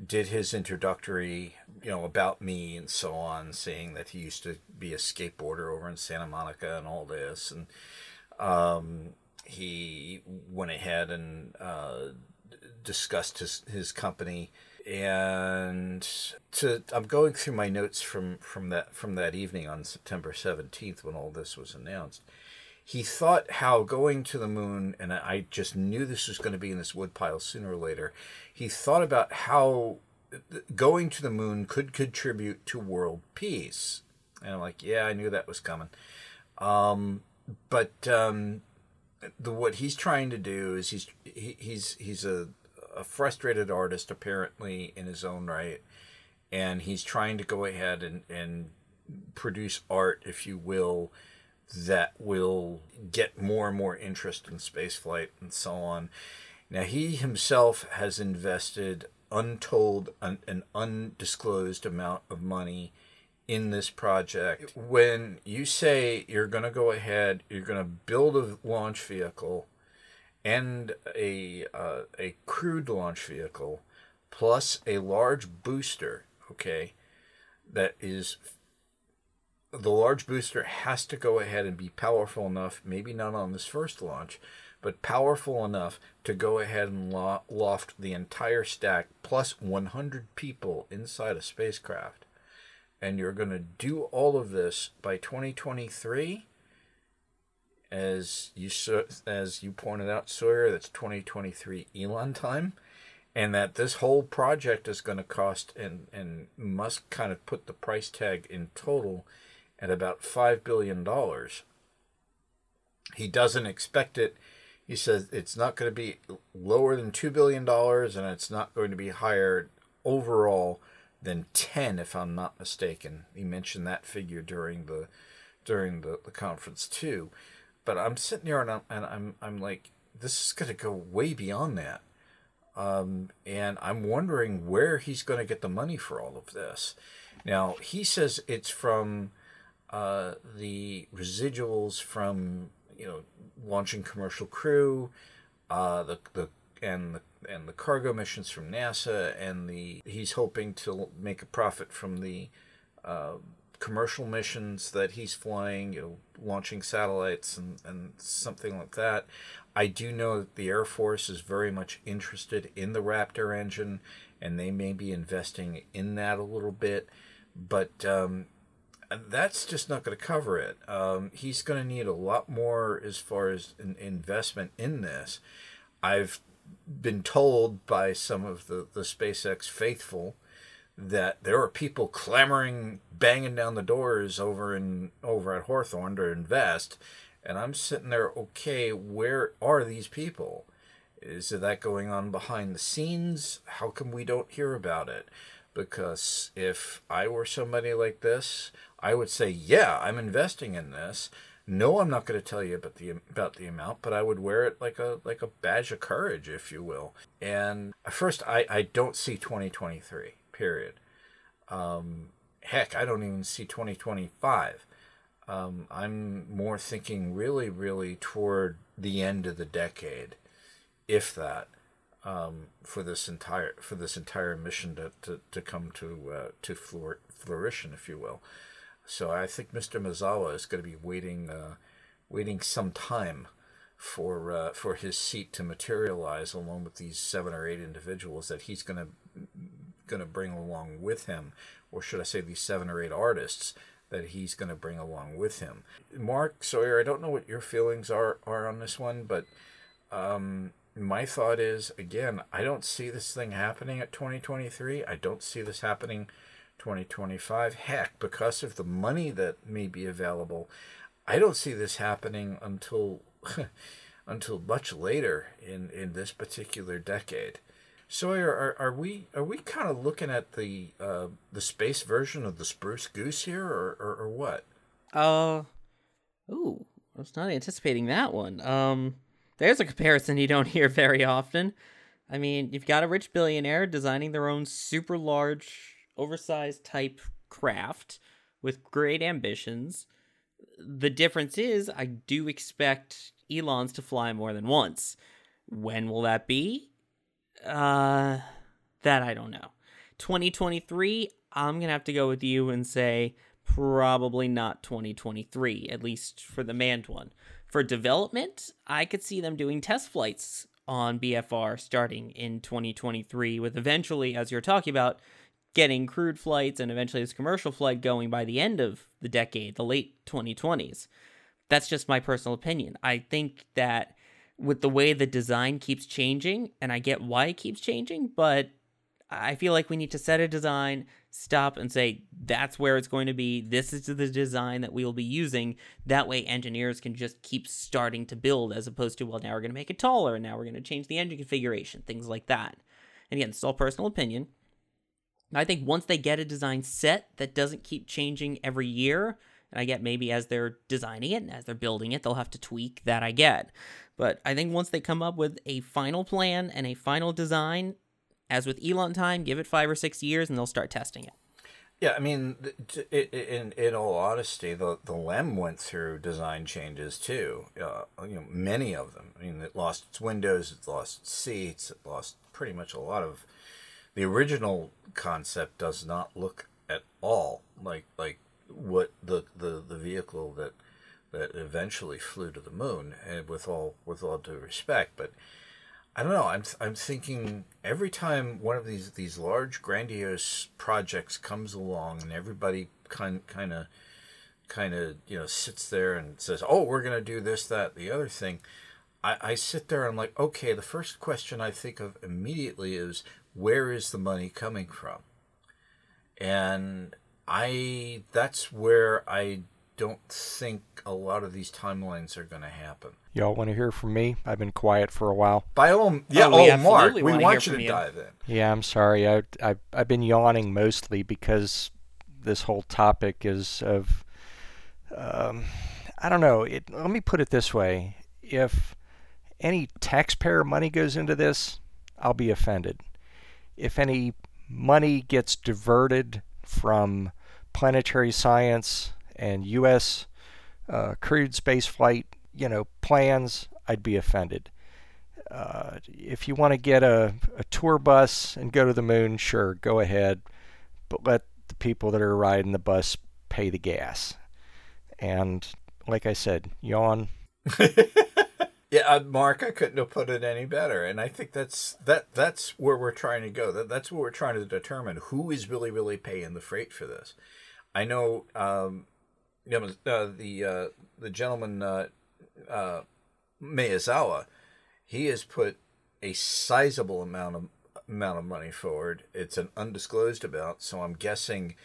did his introductory, you know, about me and so on, saying that he used to be a skateboarder over in Santa Monica and all this. And, um, he went ahead and uh, discussed his, his company and to I'm going through my notes from from that from that evening on September 17th when all this was announced. He thought how going to the moon and I just knew this was going to be in this woodpile sooner or later. He thought about how going to the moon could contribute to world peace. And I'm like, yeah, I knew that was coming. Um, but um, the what he's trying to do is he's he, he's he's a, a frustrated artist apparently in his own right, and he's trying to go ahead and and produce art, if you will, that will get more and more interest in spaceflight and so on. Now he himself has invested untold an, an undisclosed amount of money in this project. When you say you're going to go ahead, you're going to build a launch vehicle and a uh, a crewed launch vehicle plus a large booster, okay, that is the large booster has to go ahead and be powerful enough, maybe not on this first launch, but powerful enough to go ahead and lo- loft the entire stack plus 100 people inside a spacecraft. And you're going to do all of this by 2023 as you as you pointed out Sawyer that's 2023 Elon time and that this whole project is going to cost and and Musk kind of put the price tag in total at about 5 billion dollars. He doesn't expect it. He says it's not going to be lower than 2 billion dollars and it's not going to be higher overall than 10 if i'm not mistaken. He mentioned that figure during the during the, the conference too. But i'm sitting here and i'm and i'm, I'm like this is going to go way beyond that. Um, and I'm wondering where he's going to get the money for all of this. Now, he says it's from uh, the residuals from, you know, launching commercial crew, uh, the, the, and the, and the cargo missions from NASA, and the, he's hoping to make a profit from the, uh, commercial missions that he's flying, you know, launching satellites and, and something like that. I do know that the Air Force is very much interested in the Raptor engine, and they may be investing in that a little bit, but um, that's just not going to cover it. Um, he's going to need a lot more as far as an investment in this. I've been told by some of the, the SpaceX faithful that there are people clamoring, banging down the doors over in over at Hawthorne to invest and I'm sitting there, okay, where are these people? Is that going on behind the scenes? How come we don't hear about it? Because if I were somebody like this, I would say, yeah, I'm investing in this. No, I'm not going to tell you about the about the amount, but I would wear it like a like a badge of courage, if you will. And first, I I don't see 2023. Period. Um, heck, I don't even see 2025. Um, I'm more thinking really, really toward the end of the decade, if that, um, for this entire for this entire mission to, to, to come to uh, to flour- flourish, if you will. So I think Mr. Maezawa is going to be waiting uh, waiting some time for uh, for his seat to materialize, along with these seven or eight individuals that he's going to going to bring along with him, or should I say, these seven or eight artists that he's going to bring along with him. Mark Sawyer, I don't know what your feelings are are on this one, but um, my thought is again, I don't see this thing happening at 2023. I don't see this happening 2025. Heck, because of the money that may be available, I don't see this happening until until much later in in this particular decade. Sawyer, are, are we are we kind of looking at the uh, the space version of the spruce goose here, or, or, or what? Uh, ooh, I was not anticipating that one. Um, there's a comparison you don't hear very often. I mean, you've got a rich billionaire designing their own super large, oversized type craft with great ambitions. The difference is, I do expect Elon's to fly more than once. When will that be? Uh, that I don't know. 2023, I'm gonna have to go with you and say probably not 2023, at least for the manned one. For development, I could see them doing test flights on BFR starting in 2023, with eventually, as you're talking about, getting crewed flights and eventually this commercial flight going by the end of the decade, the late 2020s. That's just my personal opinion. I think that with the way the design keeps changing, and I get why it keeps changing, but I feel like we need to set a design, stop and say, that's where it's going to be. This is the design that we will be using. That way, engineers can just keep starting to build as opposed to, well, now we're going to make it taller and now we're going to change the engine configuration, things like that. And again, it's all personal opinion. I think once they get a design set that doesn't keep changing every year, and I get maybe as they're designing it and as they're building it, they'll have to tweak that I get. But I think once they come up with a final plan and a final design, as with Elon time, give it five or six years and they'll start testing it. Yeah, I mean, in in all honesty, the the LEM went through design changes too. Uh, you know, many of them. I mean, it lost its windows, it lost its seats, it lost pretty much a lot of. The original concept does not look at all like like what the, the, the vehicle that that eventually flew to the moon, and with all with all due respect, but I don't know. I'm I'm thinking every time one of these these large grandiose projects comes along, and everybody kind kind of kind of you know sits there and says, "Oh, we're gonna do this, that, the other thing." I, I sit there and I'm like, okay. The first question I think of immediately is, where is the money coming from? And I that's where I don't think a lot of these timelines are going to happen. Y'all want to hear from me? I've been quiet for a while. By all, yeah, Oh, we oh, Mark, we wanna want hear you to from you. dive in. Yeah, I'm sorry. I, I I've been yawning mostly because this whole topic is of um, I don't know. It, let me put it this way: if any taxpayer money goes into this, I'll be offended. If any money gets diverted from planetary science and U.S. Uh, crewed spaceflight, you know, plans, I'd be offended. Uh, if you want to get a, a tour bus and go to the moon, sure, go ahead, but let the people that are riding the bus pay the gas. And like I said, yawn. Yeah, uh, Mark, I couldn't have put it any better, and I think that's that that's where we're trying to go. That that's what we're trying to determine who is really really paying the freight for this. I know, um, you know, uh, the uh, the gentleman uh, uh, he has put a sizable amount of amount of money forward. It's an undisclosed amount, so I'm guessing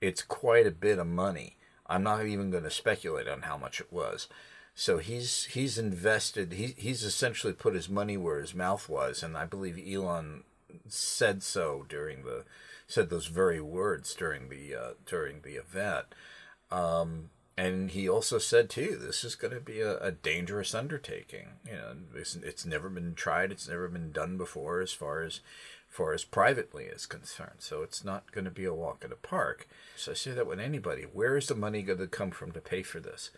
it's quite a bit of money. I'm not even going to speculate on how much it was. So he's he's invested. He he's essentially put his money where his mouth was, and I believe Elon said so during the said those very words during the uh, during the event. Um, and he also said too, this is going to be a, a dangerous undertaking. You know, it's, it's never been tried. It's never been done before, as far as far as privately is concerned. So it's not going to be a walk in the park. So I say that with anybody. Where is the money going to come from to pay for this?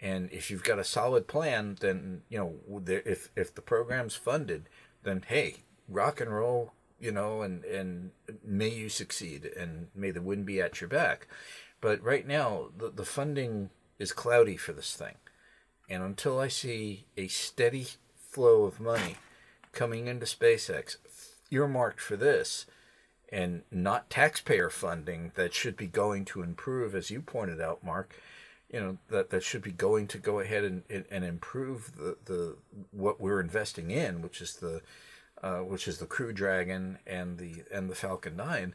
And if you've got a solid plan, then you know if if the program's funded, then hey, rock and roll, you know, and and may you succeed, and may the wind be at your back. But right now, the the funding is cloudy for this thing, and until I see a steady flow of money coming into SpaceX earmarked for this, and not taxpayer funding that should be going to improve, as you pointed out, Mark. You know that that should be going to go ahead and, and, and improve the, the what we're investing in, which is the uh, which is the Crew Dragon and the and the Falcon Nine.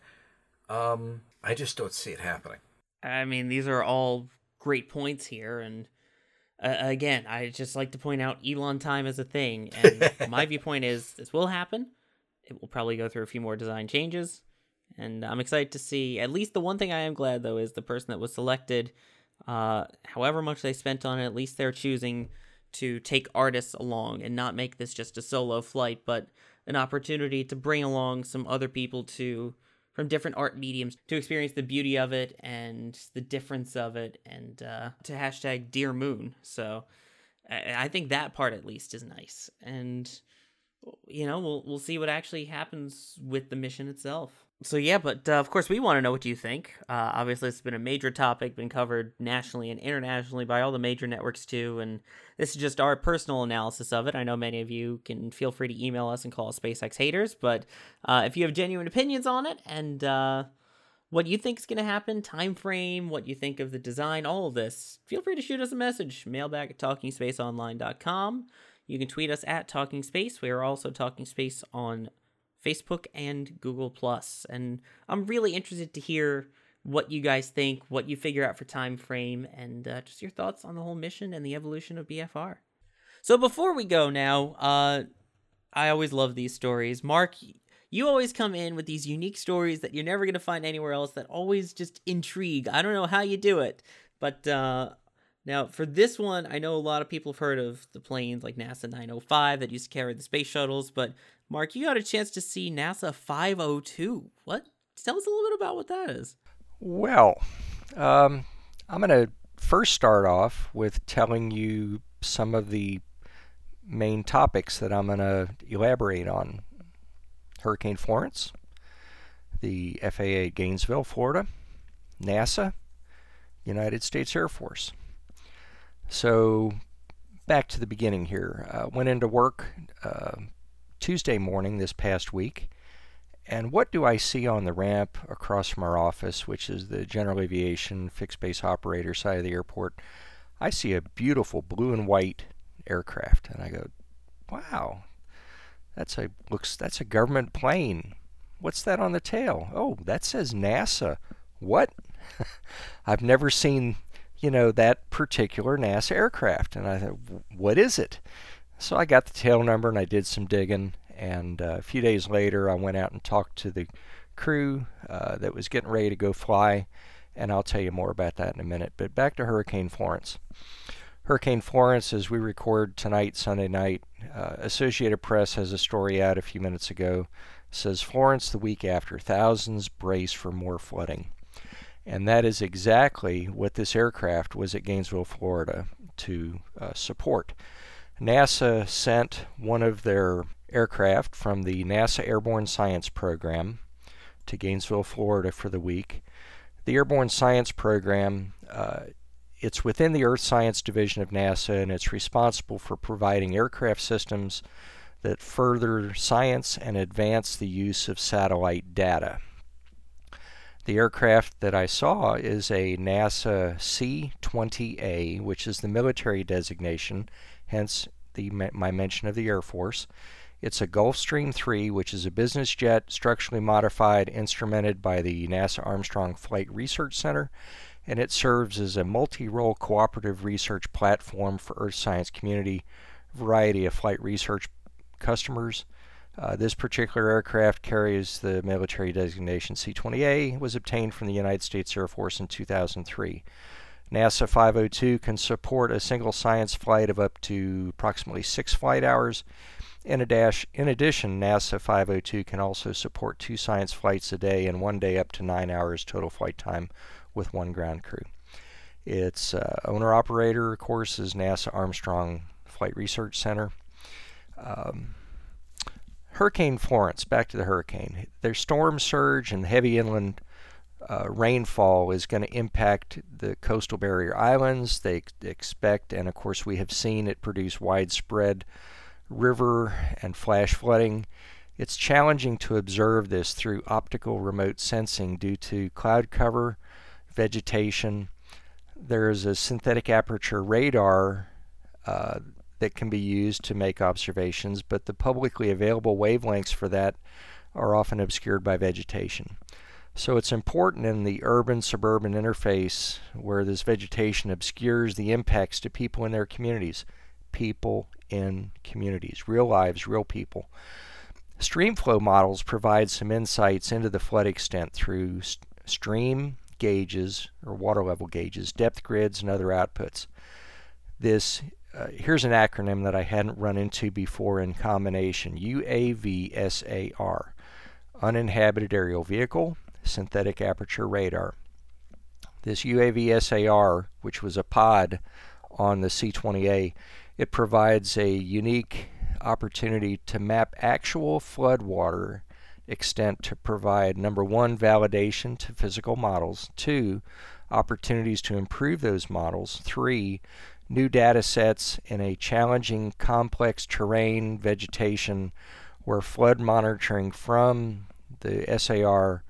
Um, I just don't see it happening. I mean, these are all great points here, and uh, again, I just like to point out Elon time is a thing, and my viewpoint is this will happen. It will probably go through a few more design changes, and I'm excited to see. At least the one thing I am glad though is the person that was selected. Uh, however much they spent on it, at least they're choosing to take artists along and not make this just a solo flight, but an opportunity to bring along some other people to from different art mediums to experience the beauty of it and the difference of it and uh, to hashtag dear moon. So I, I think that part at least is nice. And you know we'll, we'll see what actually happens with the mission itself so yeah but uh, of course we want to know what you think. Uh, obviously it's been a major topic been covered nationally and internationally by all the major networks too and this is just our personal analysis of it. I know many of you can feel free to email us and call us spacex haters but uh, if you have genuine opinions on it and uh, what you think is going to happen time frame what you think of the design all of this feel free to shoot us a message. Mailbag at talkingspaceonline.com you can tweet us at talking space we are also talking space on Facebook and Google Plus. And I'm really interested to hear what you guys think, what you figure out for time frame, and uh, just your thoughts on the whole mission and the evolution of BFR. So before we go now, uh, I always love these stories. Mark, you always come in with these unique stories that you're never going to find anywhere else that always just intrigue. I don't know how you do it, but uh, now for this one, I know a lot of people have heard of the planes like NASA 905 that used to carry the space shuttles, but Mark, you got a chance to see NASA 502. What? Tell us a little bit about what that is. Well, um, I'm going to first start off with telling you some of the main topics that I'm going to elaborate on Hurricane Florence, the FAA Gainesville, Florida, NASA, United States Air Force. So, back to the beginning here. Uh, went into work uh, Tuesday morning this past week, and what do I see on the ramp across from our office, which is the General Aviation fixed base operator side of the airport? I see a beautiful blue and white aircraft, and I go, "Wow, that's a looks that's a government plane. What's that on the tail? Oh, that says NASA. What? I've never seen, you know, that particular NASA aircraft. And I thought, what is it? So I got the tail number and I did some digging. And uh, a few days later, I went out and talked to the crew uh, that was getting ready to go fly. And I'll tell you more about that in a minute. But back to Hurricane Florence. Hurricane Florence, as we record tonight, Sunday night, uh, Associated Press has a story out a few minutes ago. Says Florence the week after, thousands brace for more flooding. And that is exactly what this aircraft was at Gainesville, Florida to uh, support. NASA sent one of their aircraft from the NASA Airborne Science Program to Gainesville, Florida for the week. The Airborne Science Program uh, it's within the Earth Science Division of NASA and it's responsible for providing aircraft systems that further science and advance the use of satellite data. The aircraft that I saw is a NASA C 20A, which is the military designation, hence the, my mention of the Air Force. It's a Gulfstream 3, which is a business jet structurally modified, instrumented by the NASA Armstrong Flight Research Center, and it serves as a multi-role cooperative research platform for Earth Science community, variety of flight research customers. Uh, this particular aircraft carries the military designation C-20A, was obtained from the United States Air Force in 2003. NASA 502 can support a single science flight of up to approximately six flight hours. In, dash, in addition, NASA 502 can also support two science flights a day and one day up to nine hours total flight time with one ground crew. Its uh, owner operator, of course, is NASA Armstrong Flight Research Center. Um, hurricane Florence, back to the hurricane. Their storm surge and heavy inland uh, rainfall is going to impact the coastal barrier islands. They expect, and of course, we have seen it produce widespread river and flash flooding. It's challenging to observe this through optical remote sensing due to cloud cover vegetation. There's a synthetic aperture radar uh, that can be used to make observations, but the publicly available wavelengths for that are often obscured by vegetation. So it's important in the urban suburban interface where this vegetation obscures the impacts to people in their communities. People in communities, real lives, real people. Streamflow models provide some insights into the flood extent through st- stream gauges or water level gauges, depth grids, and other outputs. This uh, here's an acronym that I hadn't run into before in combination UAVSAR Uninhabited Aerial Vehicle Synthetic Aperture Radar. This UAVSAR, which was a pod on the C 20A, it provides a unique opportunity to map actual floodwater extent to provide number one, validation to physical models, two, opportunities to improve those models, three, new data sets in a challenging, complex terrain, vegetation, where flood monitoring from the SAR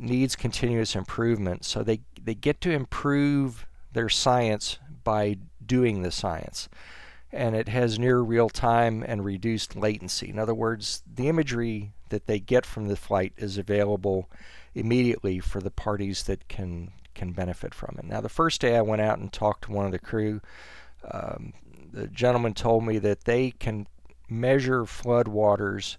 needs continuous improvement. So they, they get to improve their science by doing the science. And it has near real time and reduced latency. In other words, the imagery that they get from the flight is available immediately for the parties that can can benefit from it. Now, the first day I went out and talked to one of the crew, um, the gentleman told me that they can measure flood waters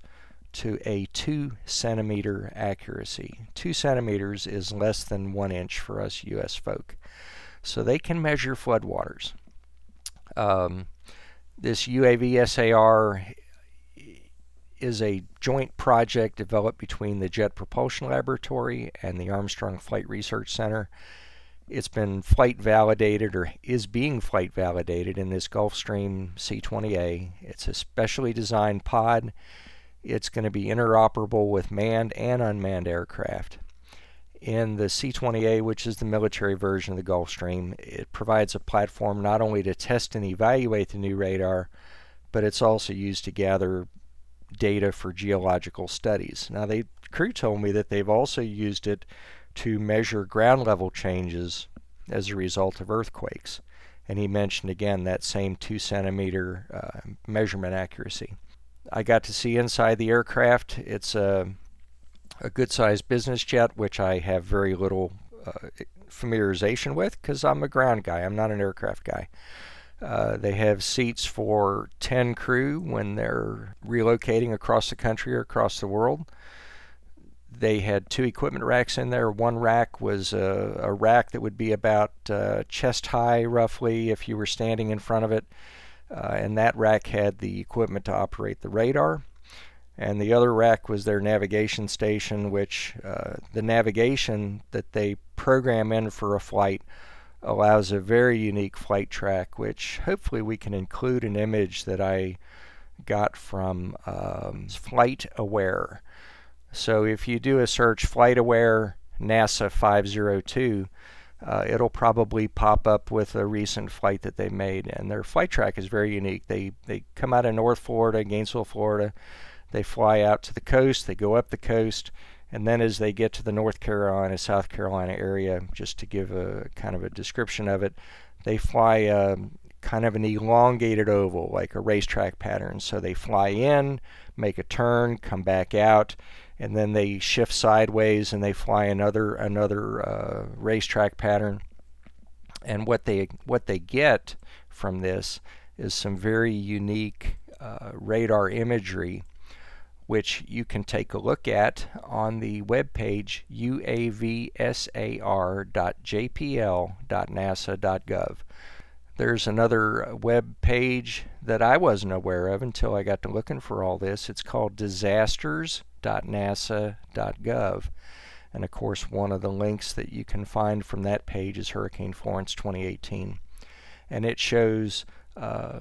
to a two centimeter accuracy. Two centimeters is less than one inch for us U.S. folk. So they can measure floodwaters. Um, this UAV SAR is a joint project developed between the Jet Propulsion Laboratory and the Armstrong Flight Research Center. It's been flight validated or is being flight validated in this Gulfstream C-20A. It's a specially designed pod. It's going to be interoperable with manned and unmanned aircraft. In the C-20A, which is the military version of the Gulfstream, it provides a platform not only to test and evaluate the new radar, but it's also used to gather data for geological studies. Now, the crew told me that they've also used it to measure ground level changes as a result of earthquakes. And he mentioned again that same two centimeter uh, measurement accuracy. I got to see inside the aircraft. It's a, a good sized business jet, which I have very little uh, familiarization with because I'm a ground guy, I'm not an aircraft guy. Uh, they have seats for 10 crew when they're relocating across the country or across the world. They had two equipment racks in there. One rack was a, a rack that would be about uh, chest high, roughly, if you were standing in front of it. Uh, and that rack had the equipment to operate the radar. And the other rack was their navigation station, which uh, the navigation that they program in for a flight allows a very unique flight track, which hopefully we can include an image that I got from um, Flight Aware. So if you do a search Flight Aware NASA 502, uh, it'll probably pop up with a recent flight that they made. And their flight track is very unique. They, they come out of North Florida, Gainesville, Florida. They fly out to the coast, they go up the coast, and then as they get to the North Carolina, South Carolina area, just to give a kind of a description of it, they fly um, kind of an elongated oval, like a racetrack pattern. So they fly in, make a turn, come back out, and then they shift sideways and they fly another another uh, racetrack pattern. And what they what they get from this is some very unique uh, radar imagery which you can take a look at on the webpage uavsar.jpl.nasa.gov. There's another web page that I wasn't aware of until I got to looking for all this. It's called disasters.nasa.gov. And of course, one of the links that you can find from that page is Hurricane Florence 2018. And it shows uh,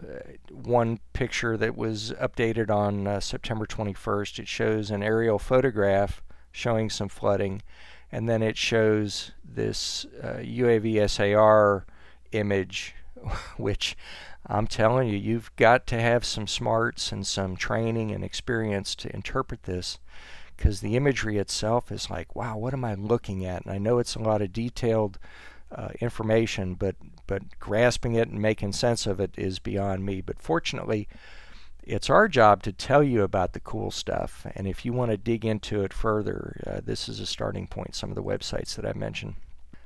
one picture that was updated on uh, September 21st. It shows an aerial photograph showing some flooding, and then it shows this uh, UAV SAR image, which I'm telling you, you've got to have some smarts and some training and experience to interpret this because the imagery itself is like, wow, what am I looking at? And I know it's a lot of detailed uh, information, but but grasping it and making sense of it is beyond me. But fortunately, it's our job to tell you about the cool stuff. And if you want to dig into it further, uh, this is a starting point. Some of the websites that I mentioned.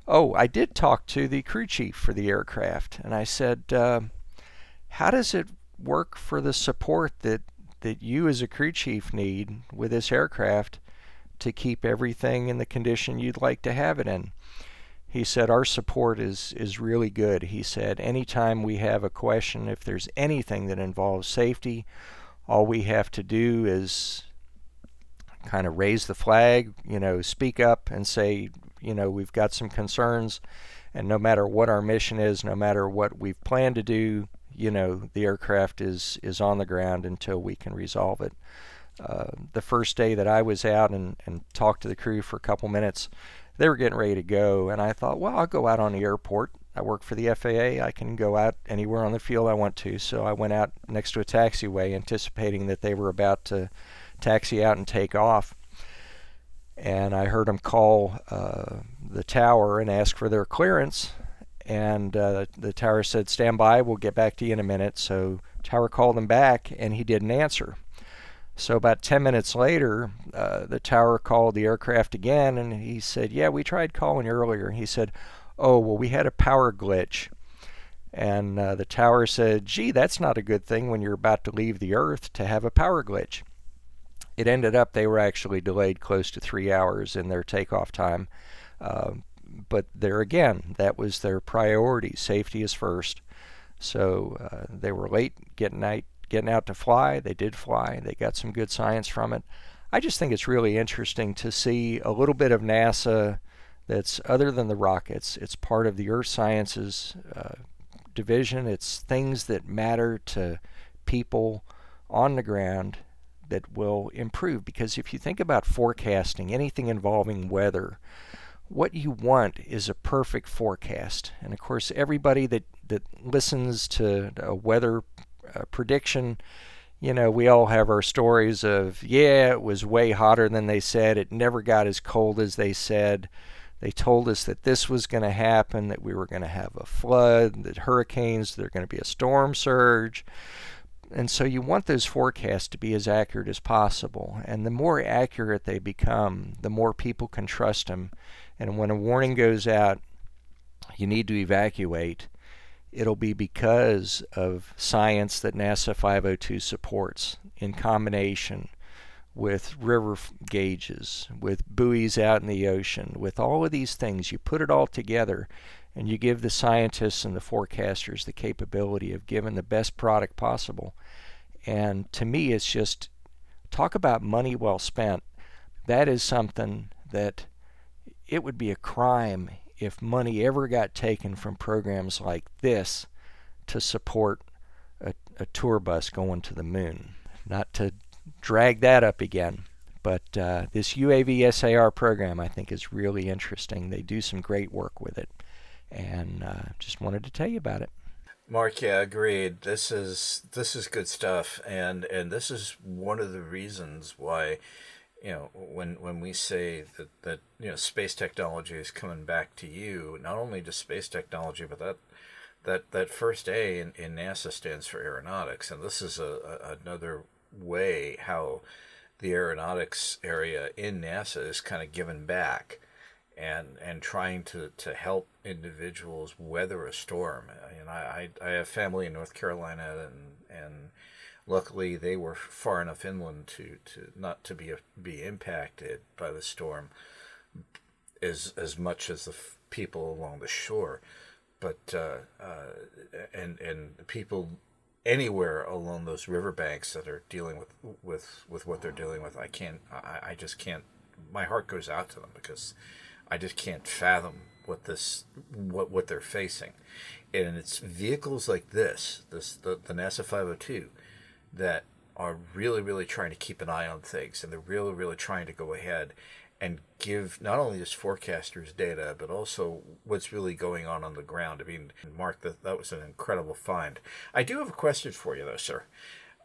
Oh, I did talk to the crew chief for the aircraft, and I said, uh, "How does it work for the support that that you as a crew chief need with this aircraft to keep everything in the condition you'd like to have it in?" he said our support is is really good. He said anytime we have a question, if there's anything that involves safety, all we have to do is kind of raise the flag, you know, speak up and say, you know, we've got some concerns, and no matter what our mission is, no matter what we've planned to do, you know, the aircraft is is on the ground until we can resolve it. Uh, the first day that I was out and, and talked to the crew for a couple minutes, they were getting ready to go, and I thought, well, I'll go out on the airport. I work for the FAA. I can go out anywhere on the field I want to. So I went out next to a taxiway, anticipating that they were about to taxi out and take off. And I heard them call uh, the tower and ask for their clearance. And uh, the tower said, "Stand by. We'll get back to you in a minute." So tower called him back, and he didn't answer. So about 10 minutes later, uh, the tower called the aircraft again, and he said, "Yeah, we tried calling earlier." He said, "Oh, well, we had a power glitch." And uh, the tower said, "Gee, that's not a good thing when you're about to leave the Earth to have a power glitch." It ended up they were actually delayed close to three hours in their takeoff time. Uh, but there again, that was their priority. Safety is first. So uh, they were late getting night getting out to fly. They did fly. They got some good science from it. I just think it's really interesting to see a little bit of NASA that's other than the rockets. It's part of the Earth Sciences uh, division. It's things that matter to people on the ground that will improve. Because if you think about forecasting, anything involving weather, what you want is a perfect forecast. And of course, everybody that, that listens to a weather uh, prediction, you know, we all have our stories of, yeah, it was way hotter than they said, it never got as cold as they said. They told us that this was going to happen, that we were going to have a flood, that hurricanes, there's going to be a storm surge. And so you want those forecasts to be as accurate as possible. And the more accurate they become, the more people can trust them. And when a warning goes out, you need to evacuate, it'll be because of science that NASA 502 supports in combination with river gauges, with buoys out in the ocean, with all of these things. You put it all together and you give the scientists and the forecasters the capability of giving the best product possible. And to me, it's just talk about money well spent. That is something that it would be a crime if money ever got taken from programs like this to support a, a tour bus going to the moon. Not to drag that up again. But uh, this UAV SAR program, I think, is really interesting. They do some great work with it, and uh, just wanted to tell you about it. Mark, yeah, agreed. This is this is good stuff, and and this is one of the reasons why, you know, when when we say that that you know space technology is coming back to you, not only just space technology, but that that that first A in, in NASA stands for aeronautics, and this is a, a another way how the aeronautics area in NASA is kind of given back and and trying to, to help individuals weather a storm. And I, I, I have family in North Carolina and and luckily they were far enough inland to, to not to be be impacted by the storm as as much as the f- people along the shore. But uh, uh, and and people anywhere along those riverbanks that are dealing with with with what they're dealing with, I can't. I, I just can't. My heart goes out to them because I just can't fathom what this what what they're facing, and it's vehicles like this, this the, the NASA 502, that are really really trying to keep an eye on things, and they're really really trying to go ahead and give not only just forecasters data, but also what's really going on on the ground. I mean, Mark, that, that was an incredible find. I do have a question for you, though, sir.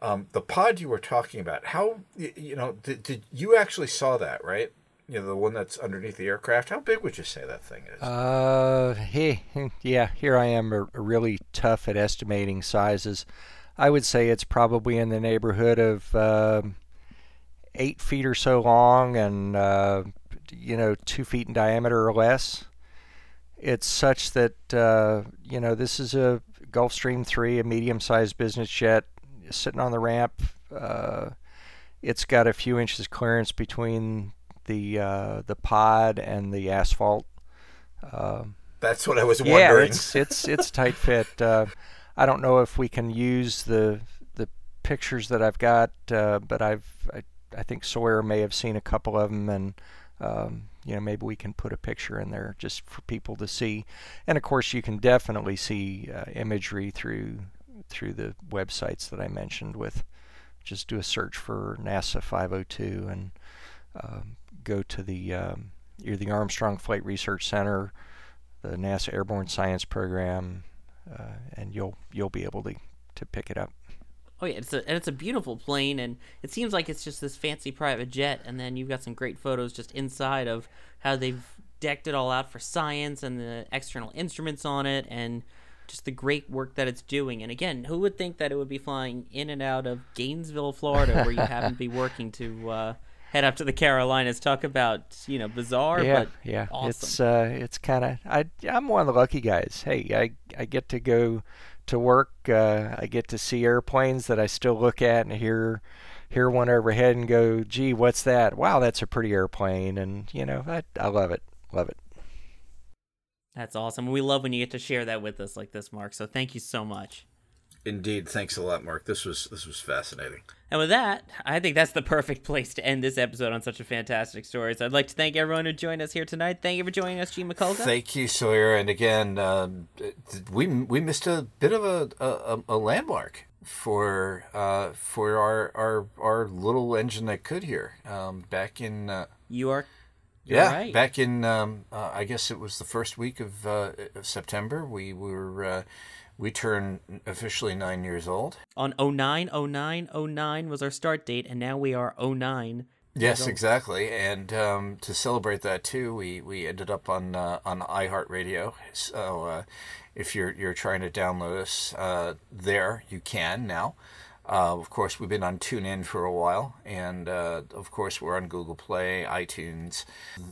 Um, the pod you were talking about, how, you know, did, did you actually saw that, right? You know, the one that's underneath the aircraft. How big would you say that thing is? Uh, hey, yeah, here I am, really tough at estimating sizes. I would say it's probably in the neighborhood of. Uh, eight feet or so long and uh, you know two feet in diameter or less. It's such that uh, you know this is a Gulfstream three, a medium-sized business jet sitting on the ramp. Uh, it's got a few inches clearance between the uh, the pod and the asphalt. Um, That's what I was wondering. Yeah, it's it's it's tight fit. Uh, I don't know if we can use the the pictures that I've got, uh, but I've I I think Sawyer may have seen a couple of them, and um, you know maybe we can put a picture in there just for people to see. And of course, you can definitely see uh, imagery through through the websites that I mentioned. With just do a search for NASA 502 and um, go to the um, either the Armstrong Flight Research Center, the NASA Airborne Science Program, uh, and you'll you'll be able to to pick it up. Oh yeah, it's a and it's a beautiful plane, and it seems like it's just this fancy private jet. And then you've got some great photos just inside of how they've decked it all out for science and the external instruments on it, and just the great work that it's doing. And again, who would think that it would be flying in and out of Gainesville, Florida, where you happen to be working to uh, head up to the Carolinas? Talk about you know bizarre, yeah, but yeah, awesome. it's uh, it's kind of I I'm one of the lucky guys. Hey, I I get to go to work. Uh, I get to see airplanes that I still look at and hear hear one overhead and go, "Gee, what's that? Wow, that's a pretty airplane." And you know, I I love it, love it. That's awesome. We love when you get to share that with us like this, Mark. So thank you so much. Indeed, thanks a lot, Mark. This was this was fascinating. And with that, I think that's the perfect place to end this episode on such a fantastic story. So I'd like to thank everyone who joined us here tonight. Thank you for joining us, Gene Mikulka. Thank you, Sawyer. And again, um, we we missed a bit of a a, a landmark for uh, for our, our our little engine that could here um, back in. Uh, you are yeah, right. back in um, uh, I guess it was the first week of, uh, of September. We were uh, we turned officially nine years old. On 09, 09, 09 was our start date, and now we are 09. Yes, exactly. And um, to celebrate that too, we, we ended up on uh, on iHeartRadio. So uh, if you're you're trying to download us uh, there, you can now. Uh, of course, we've been on TuneIn for a while, and uh, of course, we're on Google Play, iTunes.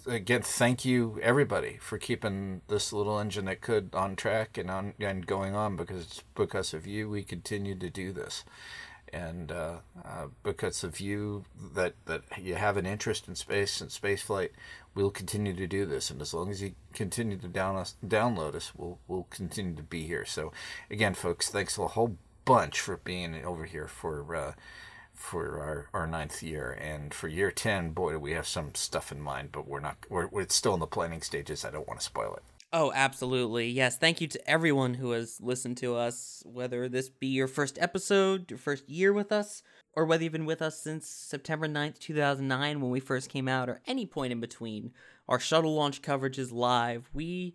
Again, thank you everybody for keeping this little engine that could on track and on and going on because because of you, we continue to do this and uh, uh, because of you that that you have an interest in space and space flight, we'll continue to do this. And as long as you continue to down us, download us, we'll we'll continue to be here. So, again, folks, thanks a whole bunch for being over here for. Uh, for our, our ninth year and for year 10 boy do we have some stuff in mind but we're not we're, we're still in the planning stages i don't want to spoil it Oh, absolutely. Yes. Thank you to everyone who has listened to us, whether this be your first episode, your first year with us, or whether you've been with us since September 9th, 2009, when we first came out, or any point in between. Our shuttle launch coverage is live. We.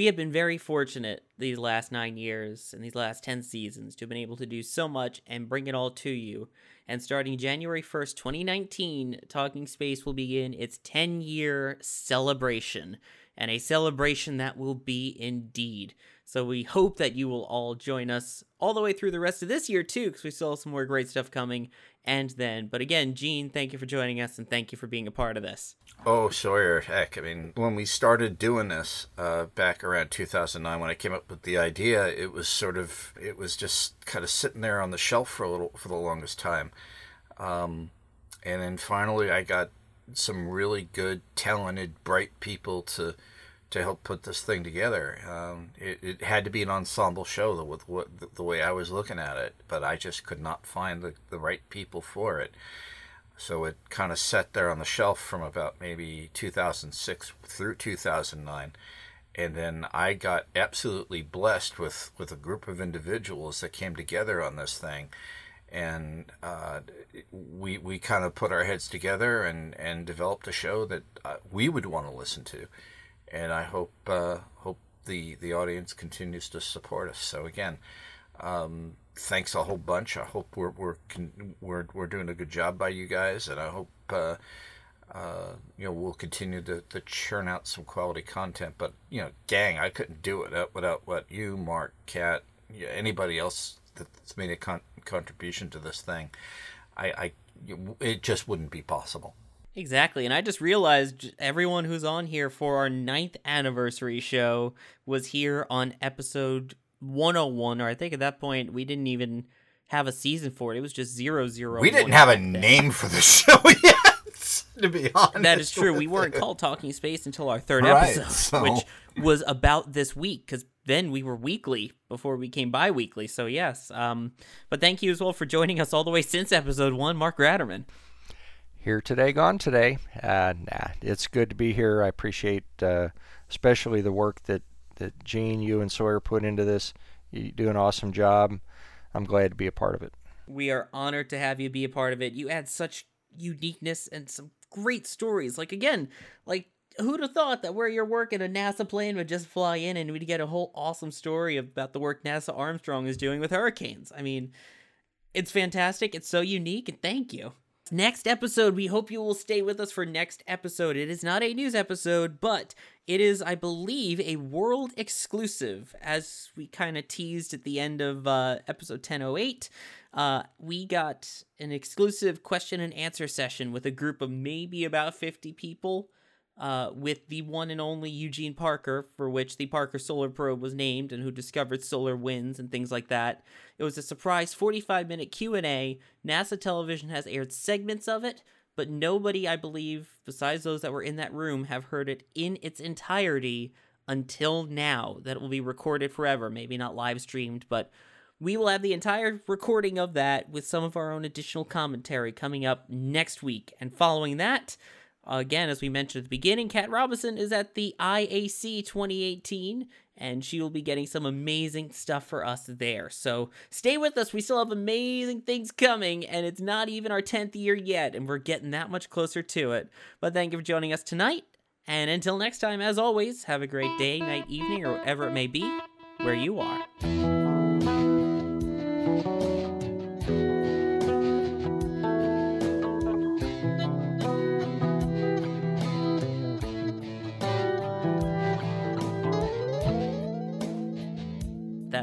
We have been very fortunate these last nine years and these last 10 seasons to have been able to do so much and bring it all to you. And starting January 1st, 2019, Talking Space will begin its 10 year celebration and a celebration that will be indeed. So we hope that you will all join us all the way through the rest of this year too, because we still have some more great stuff coming. And then, but again, Gene, thank you for joining us and thank you for being a part of this. Oh, Sawyer, heck, I mean, when we started doing this uh, back around 2009, when I came up with the idea, it was sort of, it was just kind of sitting there on the shelf for a little, for the longest time. Um, and then finally, I got some really good, talented, bright people to to help put this thing together. Um, it, it had to be an ensemble show with what the, the way I was looking at it, but I just could not find the, the right people for it. So it kind of sat there on the shelf from about maybe 2006 through 2009. And then I got absolutely blessed with, with a group of individuals that came together on this thing and uh, we we kind of put our heads together and and developed a show that uh, we would want to listen to, and I hope uh, hope the the audience continues to support us. So again, um, thanks a whole bunch. I hope we're we're we're we're doing a good job by you guys, and I hope. Uh, uh, you know, we'll continue to, to churn out some quality content, but you know, gang, I couldn't do it without what you, Mark, Kat, anybody else that's made a con- contribution to this thing, I, I, it just wouldn't be possible. Exactly, and I just realized everyone who's on here for our ninth anniversary show was here on episode 101, or I think at that point we didn't even have a season for it. It was just zero zero. We didn't have a name for the show yet. To be honest, that is true. We weren't called Talking Space until our third right, episode, so... which was about this week because then we were weekly before we came bi-weekly. So yes, um, but thank you as well for joining us all the way since episode one, Mark Ratterman. Here today, gone today. Uh, nah, it's good to be here. I appreciate uh, especially the work that that Gene, you, and Sawyer put into this. You do an awesome job. I'm glad to be a part of it. We are honored to have you be a part of it. You add such uniqueness and some great stories. Like again, like who'd have thought that where you're working, a NASA plane would just fly in and we'd get a whole awesome story about the work NASA Armstrong is doing with hurricanes? I mean, it's fantastic. It's so unique, and thank you. Next episode, we hope you will stay with us for next episode. It is not a news episode, but it is, I believe, a world exclusive. As we kind of teased at the end of uh, episode 1008, uh, we got an exclusive question and answer session with a group of maybe about 50 people uh, with the one and only Eugene Parker, for which the Parker Solar Probe was named, and who discovered solar winds and things like that. It was a surprise 45-minute Q&A. NASA Television has aired segments of it, but nobody, I believe, besides those that were in that room, have heard it in its entirety until now. That will be recorded forever, maybe not live streamed, but we will have the entire recording of that with some of our own additional commentary coming up next week. And following that, Again, as we mentioned at the beginning, Kat Robinson is at the IAC 2018, and she will be getting some amazing stuff for us there. So stay with us. We still have amazing things coming, and it's not even our 10th year yet, and we're getting that much closer to it. But thank you for joining us tonight. And until next time, as always, have a great day, night, evening, or whatever it may be, where you are.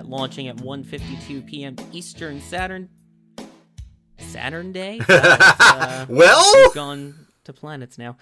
Launching at 1:52 p.m. Eastern Saturn Saturn Day. Uh, uh, Well, we've gone to planets now.